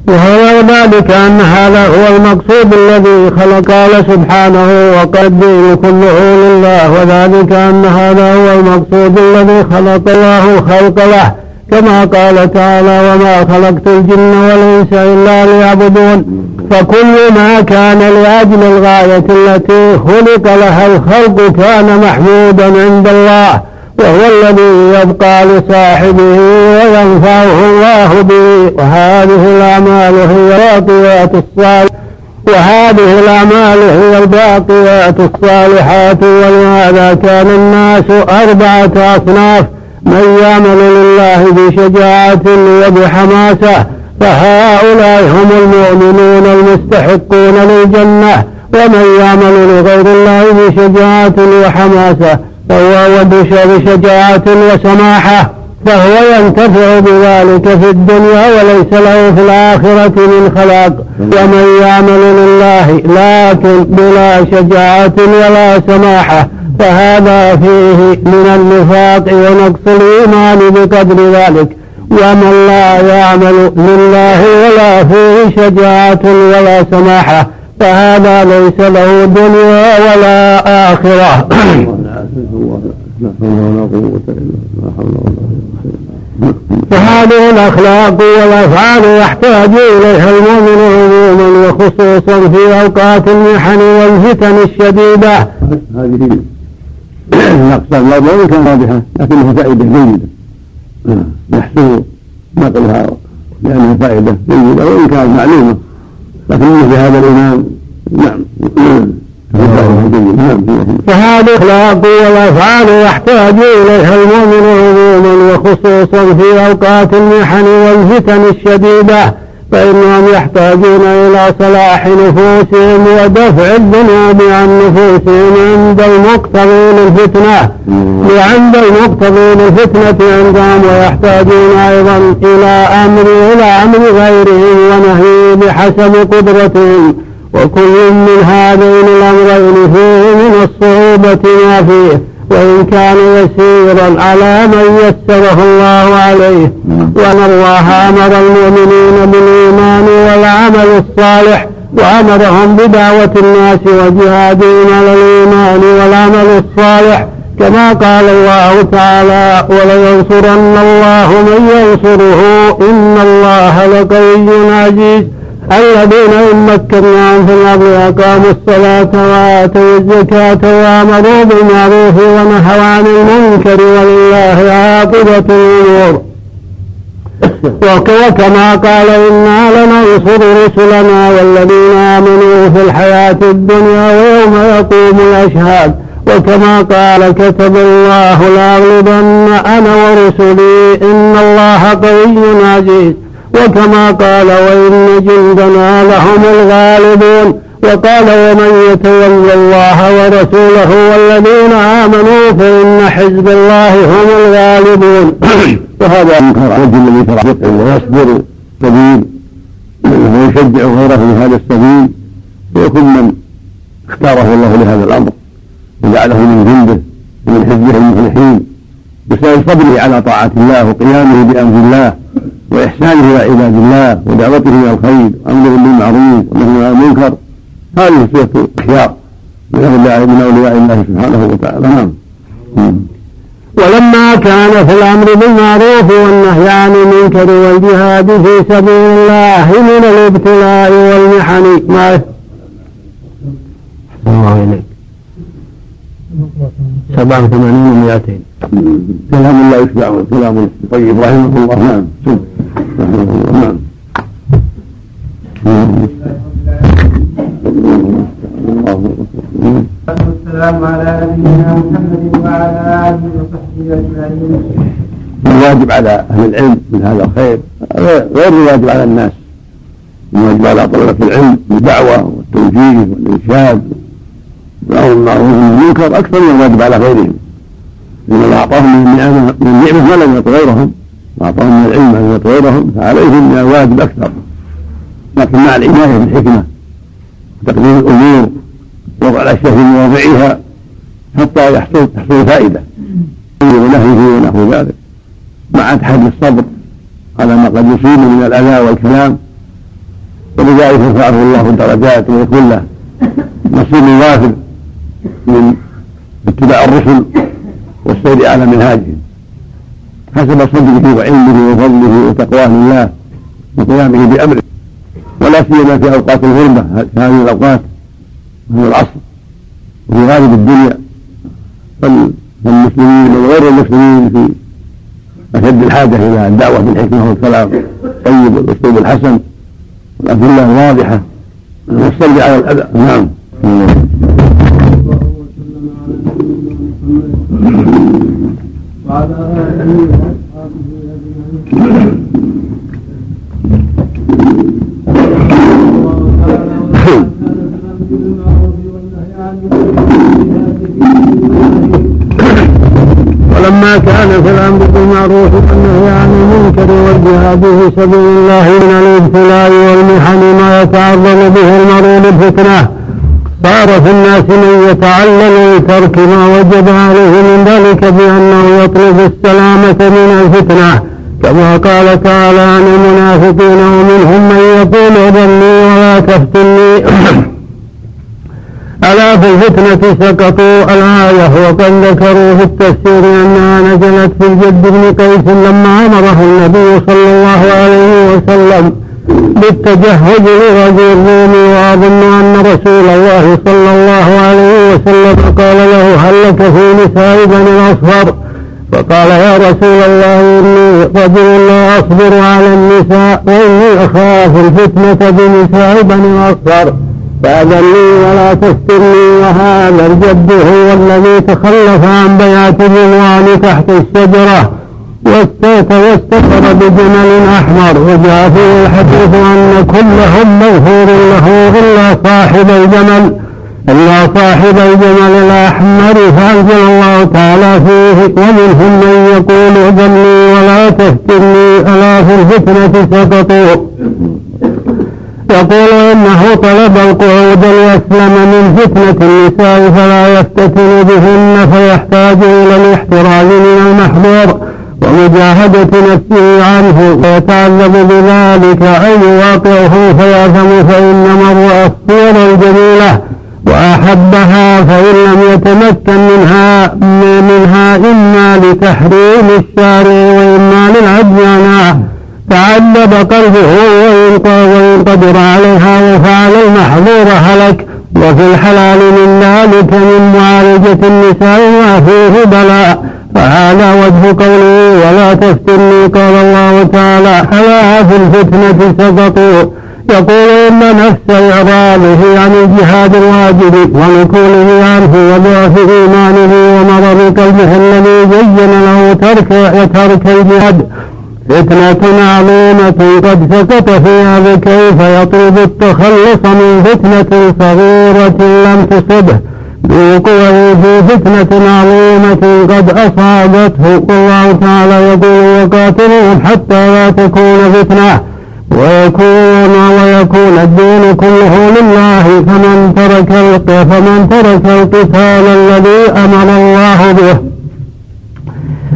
وهو ذلك أن هذا هو المقصود الذي خلق قال سبحانه وقد الدين كله لله وذلك أن هذا هو المقصود الذي خلق الله الخلق له كما قال تعالى وما خلقت الجن والإنس إلا ليعبدون فكل ما كان لأجل الغاية التي خلق لها الخلق كان محمودا عند الله. وهو الذي يبقى لصاحبه وينفعه الله به. وهذه الأعمال هي الباقيات الصالحات وهذه الأعمال هي الباقيات الصالحات. ولهذا كان الناس أربعة أصناف. من يعمل لله بشجاعة وبحماسة فهؤلاء هم المؤمنون المستحقون للجنة. ومن يعمل لغير الله بشجاعة وحماسة فهو بشجاعة وسماحة فهو ينتفع بذلك في الدنيا وليس له في الآخرة من خلاق. ومن يعمل لله لكن بلا شجاعة ولا سماحة فهذا فيه من النفاق ونقص الإيمان بقدر ذلك. ومن لا يعمل لله ولا فيه شجاعة ولا سماحة فهذا ليس له دنيا ولا آخرة. فهذه الأخلاق والأفعال يحتاج إليها المؤمن عموما وخصوصا في أوقات المحن والفتن الشديدة.
هذه الأقسام لا وإن كان واضحة لكنها فائدة جيدة. يحسن نقلها لأنها فائدة جيدة وإن كانت معلومة. لكن في هذا الإمام نعم
فهذه الأخلاق والأفعال يحتاج إليها المؤمن عموما وخصوصا في أوقات المحن والفتن الشديدة. فإنهم يحتاجون إلى صلاح نفوسهم ودفع الذنوب عن نفوسهم عند المقتضين الفتنة وعند المقتضين الفتنة عندهم ويحتاجون أيضا إلى أمر إلى أمر غيرهم ونهي بحسب قدرتهم. وكل من هذين الأمرين فيه من الصعوبة ما فيه. وإن كان يسيرا على من يسره الله عليه. وأن الله أمر المؤمنين بالإيمان والعمل الصالح وأمرهم بدعوة الناس وجهادهم على الإيمان والعمل الصالح. كما قال الله تعالى ولينصرن الله من ينصره إن الله لقوي عزيز الذين إن مكناهم في الأرض أقاموا الصلاة وآتوا الزكاة وأمروا بالمعروف ونهوا عن المنكر ولله عاقبة الأمور. وكما قال إنا لننصر رسلنا والذين آمنوا في الحياة الدنيا ويوم يقوم الأشهاد. وكما قال كتب الله لأغلبن أنا ورسلي إن الله قوي عزيز. وكما قال وإن جندنا لهم الغالبون وقال ومن يتولى الله ورسوله والذين آمنوا فإن حزب الله هم الغالبون.
وهذا الرجل الذي ترى ويصبر سبيل. ويشجع غيره في هذا السبيل. ويكون من اختاره الله لهذا الأمر. وجعله من جنده ومن حزبه المفلحين. بسبب صبره على طاعة الله وقيامه بأمر الله. وإحسانه إلى عباد الله ودعوته إلى الخير وأمره بالمعروف ونهيه عن المنكر. هذه صفة الخيار من أولياء من أولياء الله سبحانه وتعالى. نعم.
ولما كان في الأمر بالمعروف والنهي عن المنكر والجهاد في سبيل الله من الابتلاء والمحن. ما الله إليك سبعة وثمانين ومئتين
كلام لا يشبع كلام طيب رحمه الله. نعم. نعم.
والسلام على نبينا محمد وعلى آله وصحبه أجمعين.
الواجب على أهل العلم من هذا الخير. غير الواجب على الناس. الواجب على طلبة العلم بالدعوة والتوجيه والإرشاد. والأمر بالمعروف والمنكر أكثر من الواجب على غيرهم. الله أعطاهم من النعمة ما لم يعط غيرهم. وأعطاهم من العلم ما لم يعط غيرهم فعليهم من الواجب أكثر. لكن مع العناية بالحكمة وتقديم الأمور وضع الأشياء في مواضعها حتى يحصل تحصل فائدة. ونهيه ونحو ذلك. مع تحدي الصبر على ما قد يصيب من الأذى والكلام ولذلك يرفعه الله الدرجات ويكون له نصيب وافر من اتباع الرسل والسير على منهاجهم حسب صدقه وعلمه وفضله وتقواه لله وقيامه بأمره. ولا سيما في أوقات الغربة. هذه الأوقات وهو العصر. وفي غالب الدنيا. فالمسلمين وغير المسلمين في أشد الحاجة إلى الدعوة بالحكمة والكلام. الطيب والأسلوب الحسن. والادله الواضحة. والصبر على الأذى. نعم.
وعلى آله وأصحابه أجمعين.
ولما ما كان في الأمر بالمعروف والنهي عن المنكر والجهاد في سبيل الله من الابتلاء والمحن ما يتعرض به المرء للفتنة صار في الناس من يتعلل لترك ما وجب عليه من ذلك بأنه يطلب السلامة من الفتنة كما قال تعالى عن المنافقين ومنهم من يقول ذلي ولا تفتني ألا في الفتنة سقطوا؟ الآية وقد ذكروا في التفسير أنها نزلت في الجد بن قيس لما أمره النبي صلى الله عليه وسلم. بالتجهز لغزو الروم وأظن أن رسول الله صلى الله عليه وسلم قال له هل لك في نساء بني الأصفر فقال يا رسول الله إني رجل لا أصبر على النساء وإني أخاف الفتنة بنساء بني الأصفر فأذن لي ولا تفتني وهذا الجد هو الذي تخلف عن بيعة الرضوان تحت الشجرة. واستقر بجمل أحمر. وجاء فيه الحديث أن كلهم مغفور له إلا صاحب الجمل إلا صاحب الجمل الأحمر. فأنزل الله تعالى فيه ومنهم من يقول ذلي ولا تفتني ألا في الفتنة سقطوا يقول إنه طلب القعود ليسلم من فتنة النساء فلا يفتتن بهن فيحتاج إلى الاحتراز من المحظور. ومجاهدة نفسه عنه ويتعذب بذلك أن يواقعه فإن رأى الصور الجميلة وأحبها فإن لم يتمكن منها منها إما لتحريم الشارع وإما للعجز عنها تعذب قلبه وإن قدر عليها وفعل المحظور هلك. وفي الحلال من ذلك من معالجة النساء ما فيه بلاء فهذا وجه قوله ولا تفتني قال الله تعالى ألا في الفتنة سقطوا يقول إن نفس إعراضه عن الجهاد الواجب ونكوله عنه وضعف إيمانه ومرض قلبه الذي زين له ترك ترك الجهاد. فتنة عظيمة قد سقط فيها بكيف يطلب التخلص من فتنة صغيرة لم تصبه. بوقوعه في فتنة عظيمة قد أصابته. والله تعالى يقول وقاتلهم حتى لا تكون فتنة. ويكون ويكون الدين كله لله. فمن ترك فمن ترك القتال الذي أمر الله به.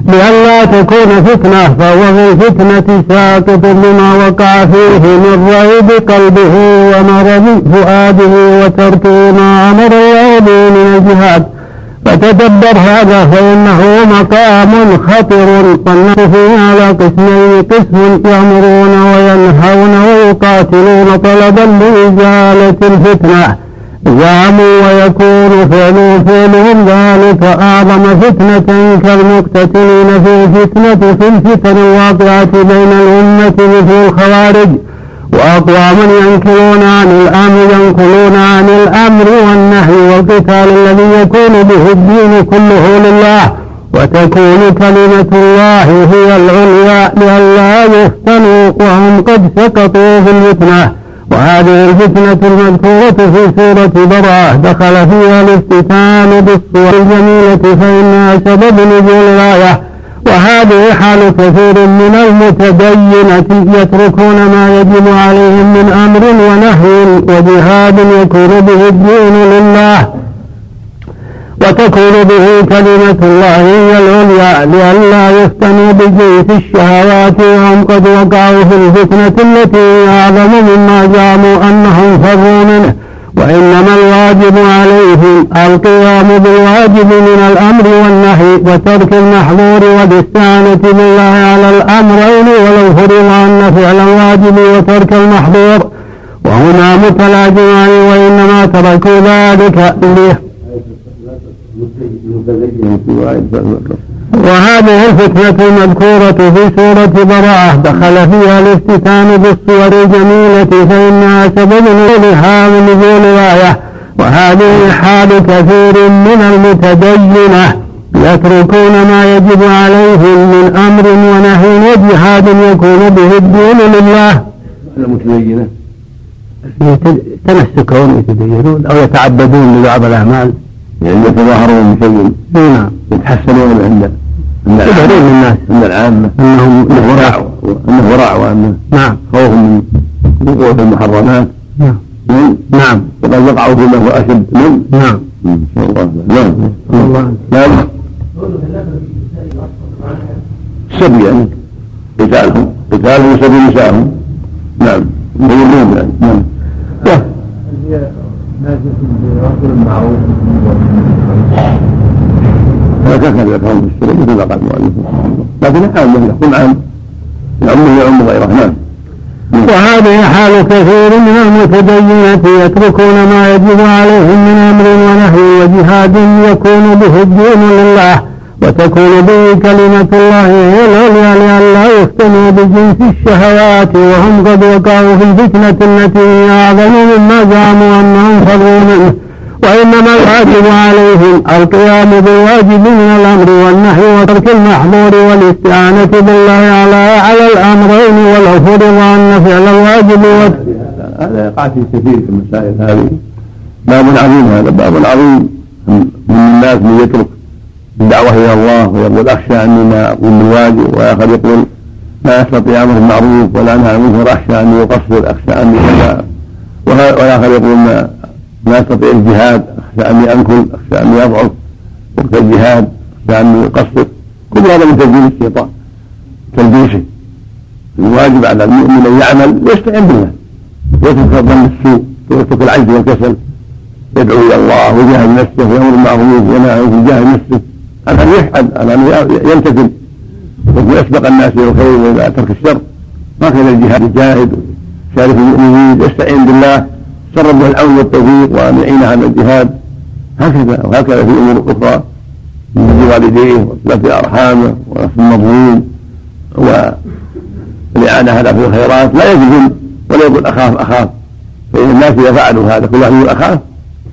لئلا تكون فتنة فهو في الفتنة ساقط بما وقع فيه من ريب قلبه ومرض فؤاده وتركه ما أمر الله به من الجهاد. فتدبر هذا فإنه مقام خطر والناس فيه على قسمين قسم يأمرون وينهون ويقاتلون طلبا لإزالة الفتنة. زعموا ويكون فعل فعلهم ذلك أعظم فتنة كالمقتتلين في فتنة في الفتن الواقعة بين الأمة مثل الخوارج. وأقوام ينكرون عن الأمر ينقلون عن الأمر والنهي والقتال الذي يكون به الدين كله لله. وتكون كلمة الله هي العليا لئلا يفتنوا وهم قد سقطوا في الفتنة. وهذه الفتنة المذكورة في سورة براءة دخل فيها الافتتان بالصور الجميلة فإنها سبب نزول الآية. وهذه حال كثير من المتدينة يتركون ما يجب عليهم من أمر ونهي وجهاد يكون به الدين لله. وتكون به كلمة الله هي العليا لئلا يفتنوا بجنس الشهوات وهم قد وقعوا في الفتنة التي هي أعظم مما زعموا أنهم فروا منه. وإنما الواجب عليهم القيام بالواجب من الأمر والنهي وترك المحظور والإستعانة بالله على الأمرين ولو فرض أن فعل الواجب وترك المحظور. وهما متلازمان وإنما تركوا ذلك وهذه الفتنة المذكورة في سورة براءة دخل فيها الافتتان بالصور الجميلة فإنها سبب نزولها من نزول الآية. وهذه حال كثير من المتدينة يتركون ما يجب عليهم من أمر ونهي وجهاد يكون به الدين لله.
المتدينة.
يتمسكون يتدينون أو يتعبدون لبعض الأعمال.
يعني يتظاهرون بشيء
نعم.
يتحسنون عند
من الناس.
من العامة.
أنهم
أنه ورع أنه ورع وأنه
نعم.
خوف من وقوع في المحرمات.
نعم.
نعم. وقد وقعوا فيما هو أشد. من؟
نعم.
إن شاء الله. نعم.
الله.
نعم سبي يعني قتالهم. قتالهم وسبي نسائهم نعم. يعني. نعم. لكن عام يعمه يعم غيره نعم
وهذه حال كثير من المتدينة يتركون ما يجب عليهم من أمر ونهي وجهاد يكون به الدين لله. وتكون به كلمة الله هي العليا لئلا يفتنوا بجنس الشهوات وهم قد وقعوا في الفتنة التي هي أعظم مما زعموا أنهم فروا منه. وإنما الواجب عليهم القيام بالواجب من الأمر والنهي وترك المحظور والاستعانة بالله على على الأمرين ولو فرض أن فعل الواجب
هذا يقع في كثير المسائل هذه. باب عظيم هذا باب عظيم. من الناس من يترك الدعوة إلى الله ويقول أخشى أني ما أقوم بالواجب وآخر يقول لا أستطيع أمر بالمعروف ولا أنهى عن المنكر أخشى أني أقصر أخشى أني كذا. والآخر يقول ما لا أستطيع الجهاد أخشى أني أنكل أخشى أني أضعف وقت الجهاد أخشى أني أقصر. كل هذا من تلبيس الشيطان تلبيسه الواجب على المؤمن أن يعمل ويستعين بالله. ويترك ظن السوء ويترك العجز والكسل. يدعو إلى الله ويجاهد نفسه ويأمر بالمعروف وينهى عن ويجاهد نفسه. على ان يفعل على ان يمتثل ويسبق الناس إلى الخير وإلى ترك الشر. هكذا الجهاد يجاهد يشارك المؤمنين يستعين بالله. سر به العون والتوفيق وان يعين على الجهاد. هكذا وهكذا في أمور أخرى. من والديه وصلة أرحامه ونصر المظلوم. والاعانه على في الخيرات. لا يجزم ولا يقول أخاف أخاف. فإن الناس إذا فعلوا هذا كل واحد يقول أخاف.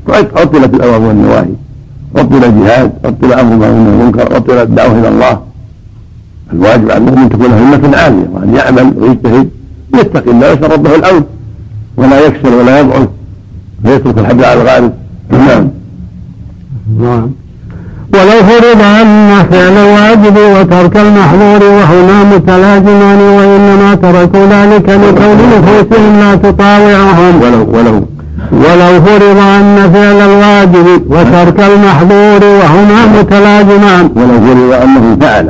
عطلت الأوامر والنواهي. عطل الجهاد عطل أمر ما من المنكر عطل الدعوة إلى الله. الواجب على المؤمن تكون همة عالية وأن يعمل ويجتهد يتقي الله ويسأل ربه العون ولا يكسل ولا يضعف فيترك الحبل على الغالب. نعم.
نعم. ولو فرض أن فعل الواجب وترك المحظور وهما متلازمان وإنما تركوا ذلك لكون نفوسهم لا تطاوعهم.
ولو ولو
ولو فرض أن فعل الواجب وترك المحظور وهما متلازمان
ولو فرض أنه فعل.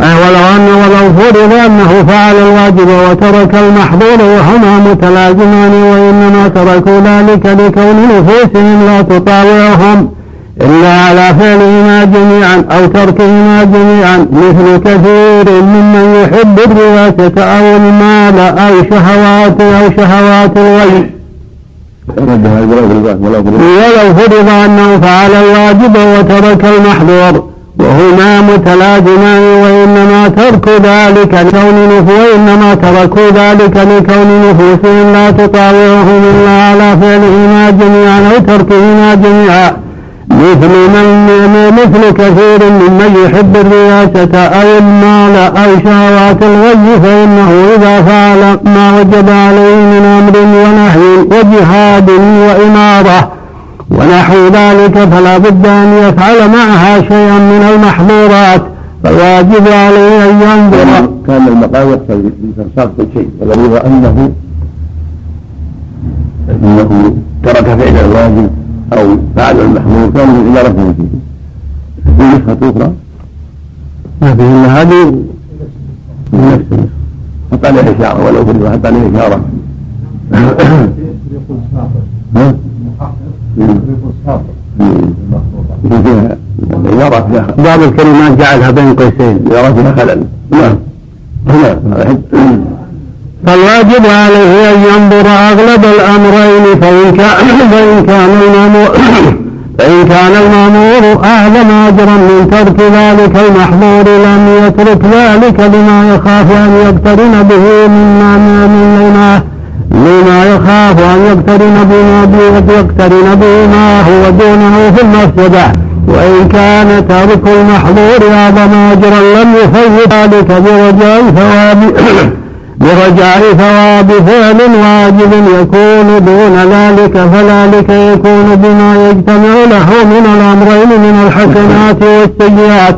أي ولو أن ولو فرض أنه فعل الواجب وترك المحظور وهما متلازمان وإنما تركوا ذلك لكون نفوسهم لا تطاوعهم إلا على فعلهما جميعا أو تركهما جميعا مثل كثير ممن يحب الرياسة أو المال أو شهوات أو شهوات
هذا ولو فرض
أنه فعل الواجب وترك المحظور وهما متلازمان وإنما ترك ذلك لكون وإنما تركوا ذلك لكون نفوسهم لا تطاوعهم إلا على فعلهما جميعا أو تركهما جميعا. مثل من مثل كثير ممن يحب الرياسة أو المال أو شهوات الغي فإنه إذا فعل ما وجب عليه من أمر ونهي وجهاد وإمارة ونحو ذلك فلا بد أن يفعل معها شيئا من المحظورات فالواجب عليه أن ينظر
كان المقام يقتضي بإرسال كل شيء يرى أنه أنه ترك فعل الواجب أو فعل المحمول كان من إدارته فيه في نسخة أخرى؟
ما فيه إلا هذه.
من نفس النسخة حط عليه إشارة ولو فرض حط عليه إشارة. ها؟ فيها
بعض الكلمات جعلها بين قوسين.
الإدارة فيها خلل نعم. نعم.
فالواجب عليه أن ينظر أغلب الأمرين فإن كان فإن كان المأمور فإن كان المأمور أعظم أجرا من ترك ذلك المحظور لم يترك ذلك لما يخاف أن يقترن به مما من لما لما يخاف أن يقترن بما يقترن به ما هو دونه في المفسدة وإن كان ترك المحظور أعظم أجرا لم يفوت ذلك برجاء ثواب برجاء ثواب فعل واجب يكون دون ذلك فذلك يكون بما يجتمع له من الأمرين من الحسنات والسيئات.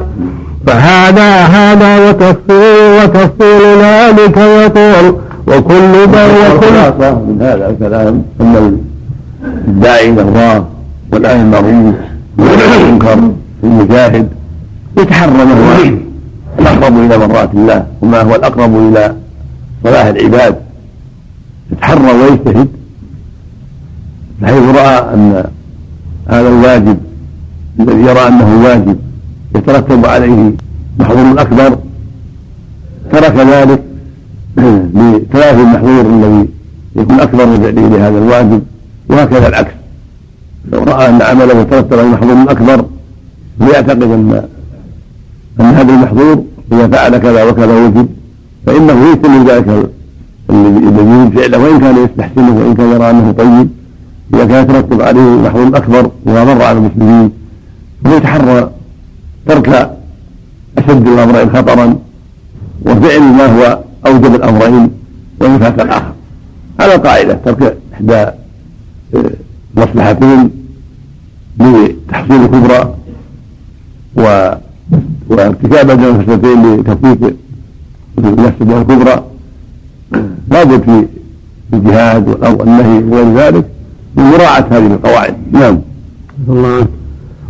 فهذا هذا وتفصيل وتفصيل ذلك يطول وكل وكل
من هذا الكلام ان الداعي إلى الله والآن المعروف والمنكر المجاهد يتحرى هو الأقرب إلى مرات الله وما هو الأقرب إلى صلاح العباد يتحرى ويجتهد بحيث رأى أن هذا الواجب الذي يرى أنه واجب يترتب عليه محظور أكبر ترك ذلك لتلافي المحظور الذي يكون أكبر من فعله لهذا الواجب وهكذا العكس. لو رأى أن عمله يترتب على محظور أكبر ويعتقد أن أن هذا المحظور إذا فعل كذا وكذا وجب. فإنه يتم ذلك الذي فعله. وإن كان يستحسنه وإن كان يرى أنه طيب إذا كان يترتب عليه محظور أكبر ومر على المسلمين فيتحرى ترك أشد الأمرين خطرا وفعل ما هو أوجب الأمرين ويفات الآخر. هذا قاعدة ترك إحدى آه، مصلحتين لتحصيل الكبرى و وارتكاب المفسدتين لتفويت المفسده الكبرى لابد في الجهاد والنهي وغير ذلك من مراعاة هذه القواعد. نعم.
الله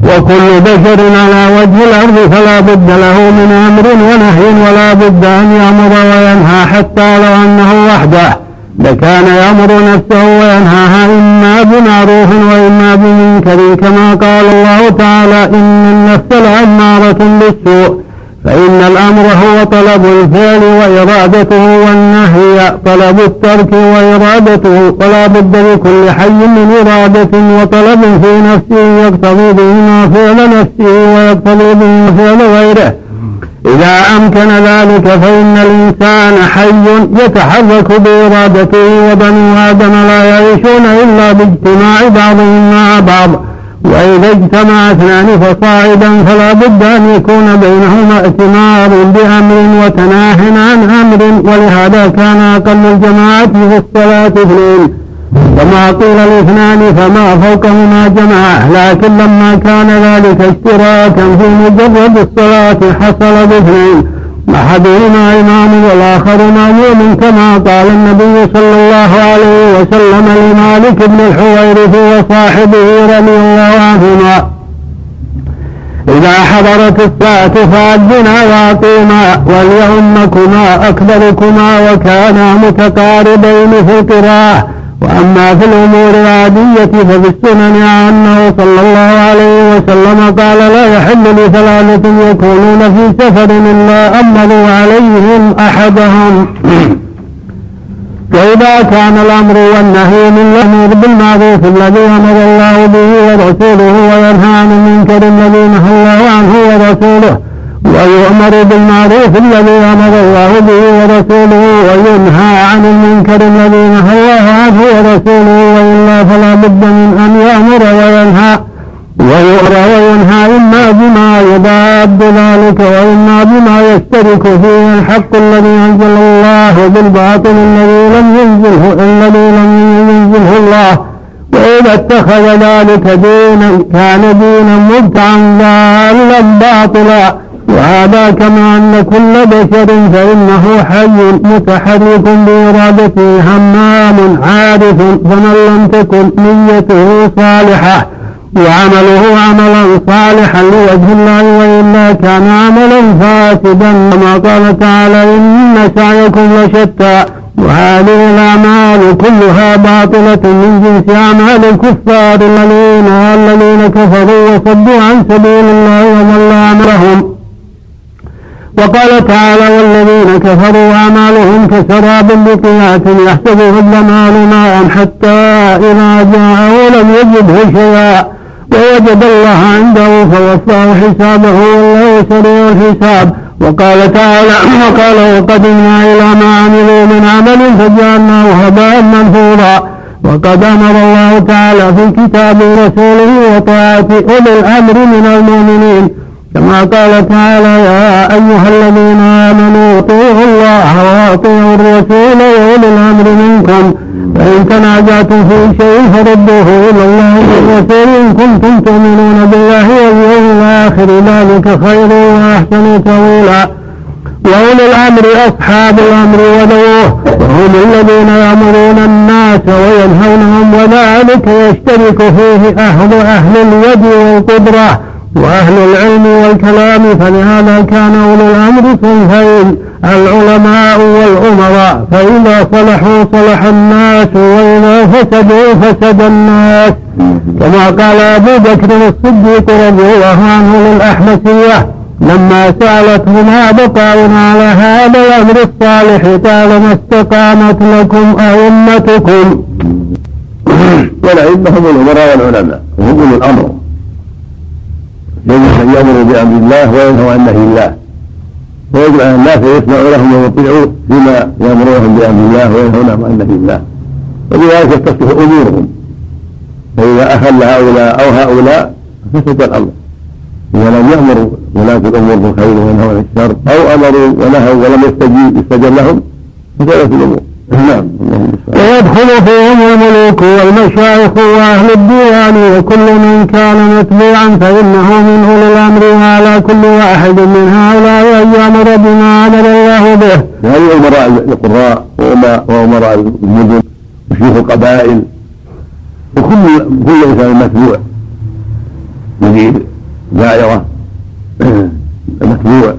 وكل بشر على وجه الأرض فلا بد له من أمر ونهي ولا بد أن يأمر وينهى حتى لو أنه وحده. لكان يأمر نفسه وينهاها إما بمعروف وإما بمنكر كما قال الله تعالى إن النفس لأمارة بالسوء. فإن الأمر هو طلب الفعل وإرادته والنهي طلب الترك وإرادته ولا بد لكل حي من إرادة وطلب في نفسه يقتضي بهما فعل نفسه ويقتضي بهما فعل غيره. إذا أمكن ذلك فإن الإنسان حي يتحرك بإرادته وبنو آدم لا يعيشون إلا باجتماع بعضهم مع بعض. وإذا اجتمع اثنان فصاعدا فلا بد أن يكون بينهما ائتمار بأمر وتناه عن أمر ولهذا كان أقل الجماعة في الصلاة اثنين. وما قيل الاثنان فما فوقهما جماعة لكن لما كان ذلك اشتراكا في مجرد الصلاة حصل باثنين. أحدهما إمام والآخر مأموم كما قال النبي صلى الله عليه وسلم لمالك بن الحويرث وصاحبه رضي الله عنهما. إذا حضرت الساعة فأذنا وأقيما وليؤمكما أكبركما وكانا متقاربين في القراءة. وأما في الأمور العادية ففي السنن أنه صلى الله عليه وسلم قال لا يحل لثلاثة يكونون في سفر إلا أمروا عليهم أحدهم. وإذا كان الأمر والنهي من الأمر بالمعروف الذي أمر الله به ورسوله وينهى عن المنكر الذي نهى الله عنه ورسوله ويؤمر بالمعروف الذي أمر الله به ورسوله وينهى عن المنكر الذي نهى الله عنه ورسوله وإلا فلا بد من أن يأمر وينهى ويؤمر وينهى إما بما يضاد ذلك وإما بما يشترك فيه الحق الذي أنزل الله بالباطل الذي لم ينزله الذي لم ينزله الله وإذا اتخذ ذلك دينا كان دينا مبتعا ضالا باطلا وهذا كما أن كل بشر فإنه حي متحرك بإرادته همام عارف فمن لم تكن نيته صالحة وعمله عملا صالحا لوجه الله وإلا كان عملا فاسدا كما قال تعالى إن سعيكم لشتى وهذه الأعمال كلها باطلة من جنس أعمال الكفار الذين الذين كفروا وصدوا عن سبيل الله وضل أمرهم وقال تعالى والذين كفروا أعمالهم كسراب بقيعة يحسبه الظمآن ماء حتى إذا جاءه لم يجده شيئا. ووجد الله عنده فوفاه حسابه والله سريع الحساب. وقال تعالى وقال وقدمنا إلى ما عملوا من عمل فجعلناه هباء منثورا. وقد أمر الله تعالى في كتاب رسوله وطاعة أولي الأمر من المؤمنين. كما قال تعالى يا أيها الذين آمنوا اطيعوا الله وأطيعوا الرسول وأولي الأمر منكم. فإن تنازعتم في شيء فردوه إلى الله والرسول إن كنتم تؤمنون بالله واليوم الآخر. آخر ذلك خير وأحسن تأويلا. وأولي الأمر أصحاب الأمر وذووه وهم الذين يأمرون الناس وينهونهم وذلك يشترك فيه أهل أهل اليد والقدرة. وأهل العلم والكلام فلهذا كان أولو الأمر صنفين العلماء والأمراء فإذا صلحوا صلح الناس وإذا فسدوا فسد الناس. كما قال أبو بكر الصديق رضي الله عنه للأحمسية لما سألته ما بقاؤنا على هذا الأمر الصالح قال ما استقامت لكم أئمتكم؟
والأئمة هم الأمراء والعلماء وهم الأمر. يجب أن يأمروا بأمر الله وينهوا عن نهي الله. ويجب على الناس أن يسمعوا لهم ويطيعوا فيما يامرونهم بامر الله وينهونهم عن نهي الله. وبذلك تصلح أمورهم. فإذا اخل هؤلاء أو هؤلاء فسد الأمر. إذا لم يأمروا ولاة الأمور بالخير وينهوا عن الشر أو أمروا ونهوا ولم يستجيب يستجب لهم فسدت الأمور. نعم
ويدخل فيهم الملوك والمشايخ وأهل الديوان وكل من كان متبوعا فإنه من أولي الأمر وعلى كل واحد من هؤلاء أن يأمر بما أمر الله به.
هذه امراء القراء وأمراء المدن وشيوخ القبائل وكل كل إنسان متبوع يريد دائرة متبوع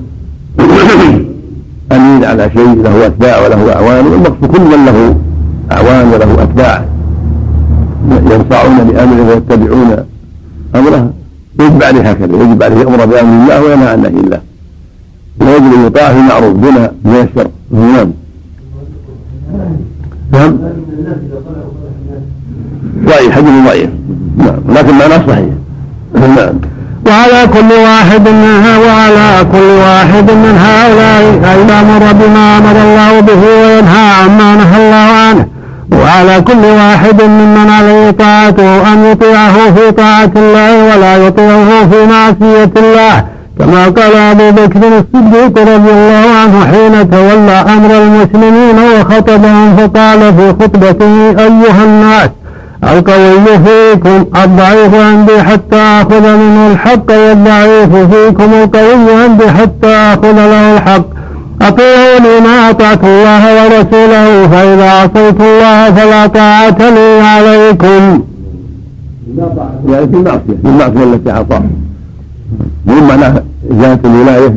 أمين على شيء له أتباع وله أعوان والمقصود كل من له أعوان وله أتباع. ينصعون بأمره ويتبعون أمره. يجب عليه هكذا يجب عليه يأمر بأمر الله وينهى عن نهي الله ويجب أن يطاع في المعروف دون من الشر نعم. نعم. ضعيف حديث ضعيف نعم لكن معناه صحيح. نعم.
وعلى كل واحد منها وعلى كل واحد من هؤلاء أن يأمر بما أمر الله به وينهى عما نهى الله عنه. وعلى كل واحد ممن عليه طاعته أن يطيعه في طاعة الله ولا يطيعه في معصية الله. كما قال أبو بكر الصديق رضي الله عنه حين تولى أمر المسلمين وخطبهم فقال في خطبته أيها الناس القوي فيكم الضعيف عندي حتى آخذ منه الحق والضعيف فيكم القوي عندي حتى آخذ له الحق. أطيعوني ما أطعت الله ورسوله فإذا عصيت الله فلا طاعة لي عليكم.
يعني في المعصية في المعصية التي أعطاه مو معناه إزالة الولاية.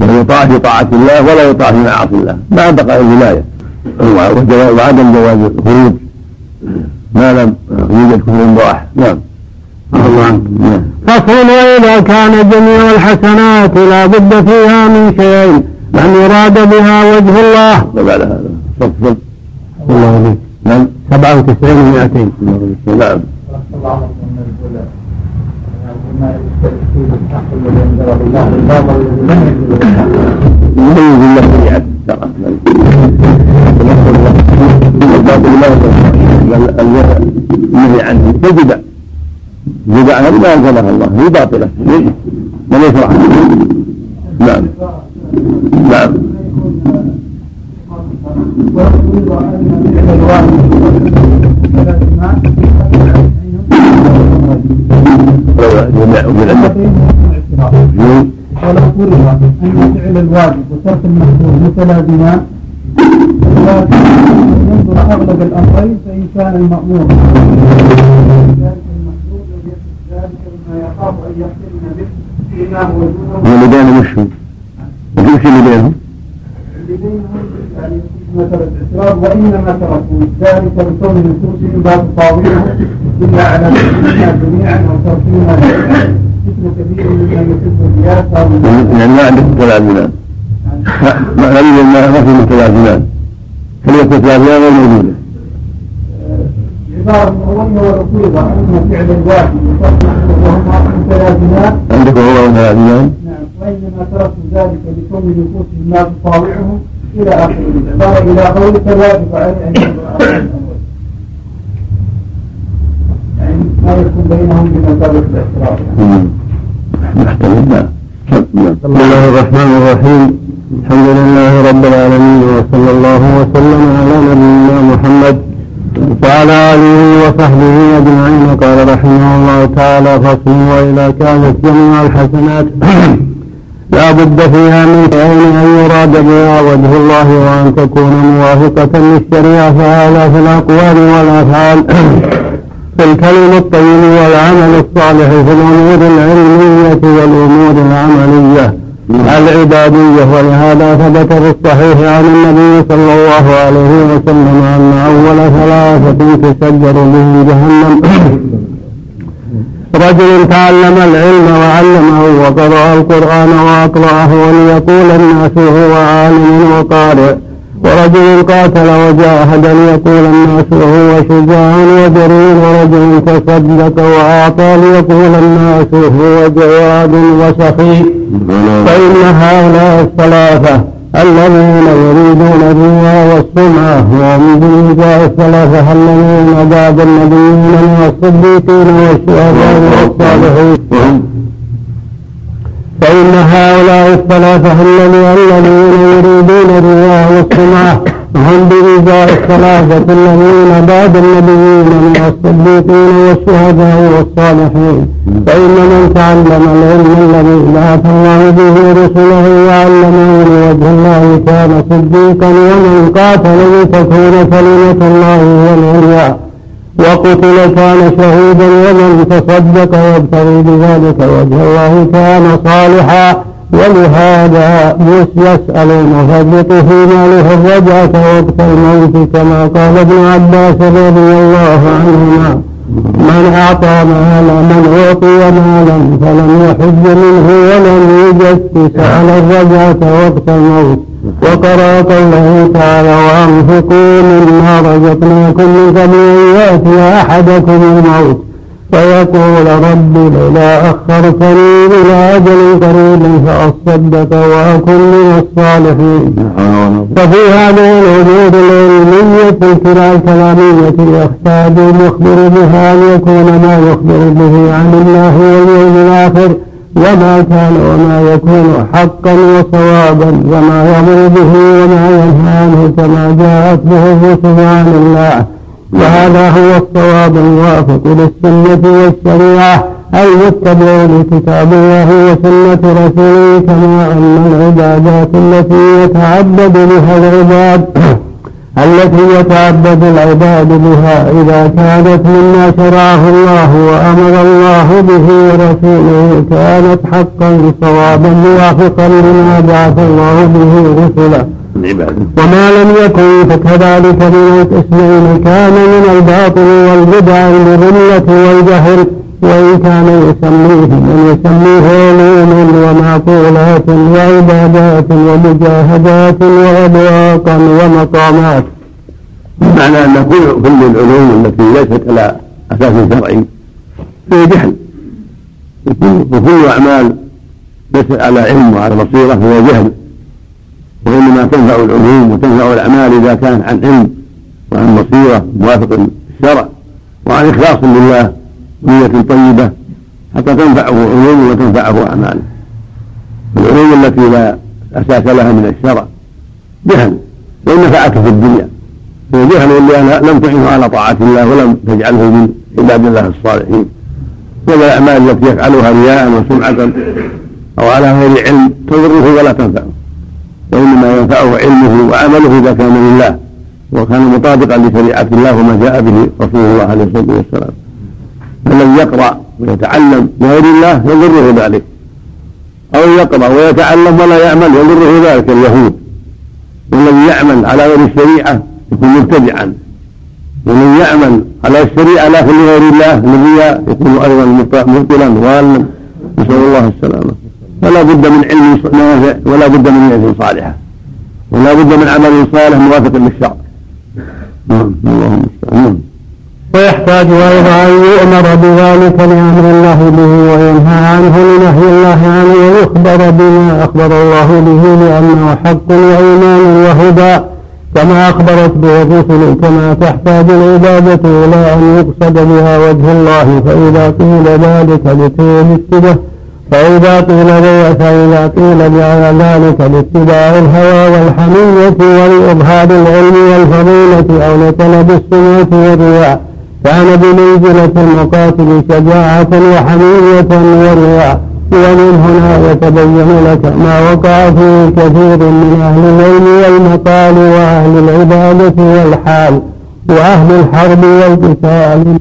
وهو يطاع في طاعة الله ولا يطاع في معاصي الله. ما انتقل الولاية. وعدم جواز الخروج. ما لم يوجد كفر بواح نعم.
نعم. فصل وإذا كان جميع الحسنات لا بد فيها من شيئين أن يراد بها وجه الله.
وبعد هذا.
تفضل الله عليك.
نعم.
97 و200
نعم. يميز الله. شريعته ترى الباطل لا النهي عنه كالبدع البدع الله هي باطله من يشرع نعم نعم
ولو فرض أن فعل الواجب وترك المحظور متلازمان ينظر أغلب الأمرين فإن كان المأمور ذلك المحظور ذلك مما يخاف ان يقترن به فيما هو دونه
وش هو؟ وش اللي بينهم؟
اللي بينهم يعني مثل الاعتراض وإنما تركوا ذلك لكون نصوصهم لا تطاوله إلا على جميعا أو تركينا الرياسه
يعني ما عندك متلازمان ما غريب ما في متلازمان كلمة متلازمان غير موجودة
عبارة أن
عندك هو متلازمان
نعم وإنما تركوا ذلك لكون نفوسهم ما تطاوعهم إلى آخره. العبارة إلى الواجب عليه أن
نعم.
بسم الله الرحمن الرحيم. الحمد لله رب العالمين وصلى الله وسلم على نبينا محمد وعلى آله وصحبه أجمعين. قال رحمه الله تعالى فصل وإذا كانت جميع الحسنات. لا بد فيها من كون أن يراد بها وجه الله وأن تكون موافقة للشريعة. فهذا في الأقوال والأفعال. في الكلم الطيب والعمل الصالح في الأمور العلمية والأمور العملية. العبادية ولهذا ثبت في الصحيح عن النبي صلى الله عليه وسلم أن أول ثلاثة تسجر بهم جهنم. رجل تعلم العلم وعلمه وقرأ القرآن وأقرأه وليقول الناس هو عالم وقارئ. ورجل قاتل وجاهد ليقول الناس وهو شجاع وجرير ورجل تصدق وأعطى ليقول الناس هو جواد وسخي فإن هؤلاء الثلاثة الذين يريدون الرياء والسمعة وهم بالنجاة الثلاثة الذين بعد النبيين والصديقين والشهداء والصالحين. فإن هؤلاء الثلاثة الذين يريدون الرياء والسمعة هم بإيذاء الثلاثة الذين بعد النبيين من الصديقين والشهداء والصالحين. فإن من تعلم العلم الذي بعث الله به رسله وعلمه لوجه الله كان صديقا ومن قاتل لتكون كلمة الله هي العليا. وقتل كان شهيدا ومن تصدق يبتغي بذلك وجه الله كان صالحا ولهذا يسأل المفرط في ماله الرجعة وقت الموت كما قال ابن عباس رضي الله عنهما. من أعطى مالا من أعطي مالا فلم يحج منه ولم يجسس على الرجعة وقت الموت. وقرأ قوله تعالى وأنفقوا مما رزقناكم من قبل أن يأتي أحدكم الموت. فيقول رب لولا أخرتني إلى أجل قريب فأصدق وأكن من الصالحين. ففي هذه الأمور العلمية الكرى الكلامية يحتاج المخبر بها أن يكون ما يخبر به عن الله واليوم الآخر وما كان وما يكون حقا وصوابا وما يأمر به وما ينهى عنه كما جاءت به الرسل عن الله. وهذا هو الصواب الموافق للسنة والشريعة المتبع لكتاب الله وسنة رسوله كما أن العبادات التي يتعبد بها العباد. التي يتعبد العباد بها إذا كانت مما شرعه الله وأمر الله به ورسوله كانت حقا صوابا موافقا لما بعث الله به رسله وما لم يكن فكذلك من القسمين كان من الباطل والبدع الذلة والجهل. وإن كان يسميه من يسميه علوما ومعقولات وعبادات ومجاهدات وأبواقا ومقامات.
معنى أن كل كل العلوم التي ليست على أساس شرعي هي جهل. وكل أعمال ليست على علم وعلى بصيرة هو جهل. وإنما تنفع العلوم وتنفع الأعمال إذا كانت عن علم وعن بصيرة موافق الشرع وعن إخلاص لله. نية طيبة حتى تنفعه علوم وتنفعه أعمال العلوم التي لا أساس لها من الشرع جهل وإن نفعته في الدنيا. هو جهل لأنها لم تعينه على طاعة الله ولم تجعله من عباد الله الصالحين. ولا الأعمال التي يفعلها رياء وسمعة أو على غير علم تضره ولا تنفعه. وإنما ينفعه علمه وعمله إذا كان لله وكان مطابقا لشريعة الله وما جاء به رسول الله عليه الصلاة والسلام. الذي يقرأ ويتعلم لغير الله يضره ذلك. أو يقرأ ويتعلم ولا يعمل يضره ذلك اليهود. والذي يعمل على غير الشريعة يكون مبتدعا. ومن يعمل على الشريعة لكن لغير الله. الذي يكون أيضا مبطلا ضالا. نسأل الله السلامة. فلا بد من علم نافع ولا بد من نية صالحة. ولا بد من عمل صالح موافق للشرع. نعم اللهم
نعم ويحتاج أيضا أن يؤمر بذلك لأمر الله به وينهى عنه لنهي الله عنه ويخبر بما أخبر الله به لأنه حق وإيمان وهدى كما أخبرت به الرسل كما تحتاج العبادة إلى أن يقصد بها وجه الله فإذا قيل ذلك لتوجد فإذا قيل فإذا قيل جعل ذلك لاتباع الهوى والحمية ولإظهار العلم والفضيلة أو لطلب السمعة والرياء كان بمنزلة المقاتل شجاعة وحمية ورياء ومن هنا يتبين لك ما وقع فيه كثير من أهل العلم والمقال وأهل العبادة والحال وأهل الحرب والقتال.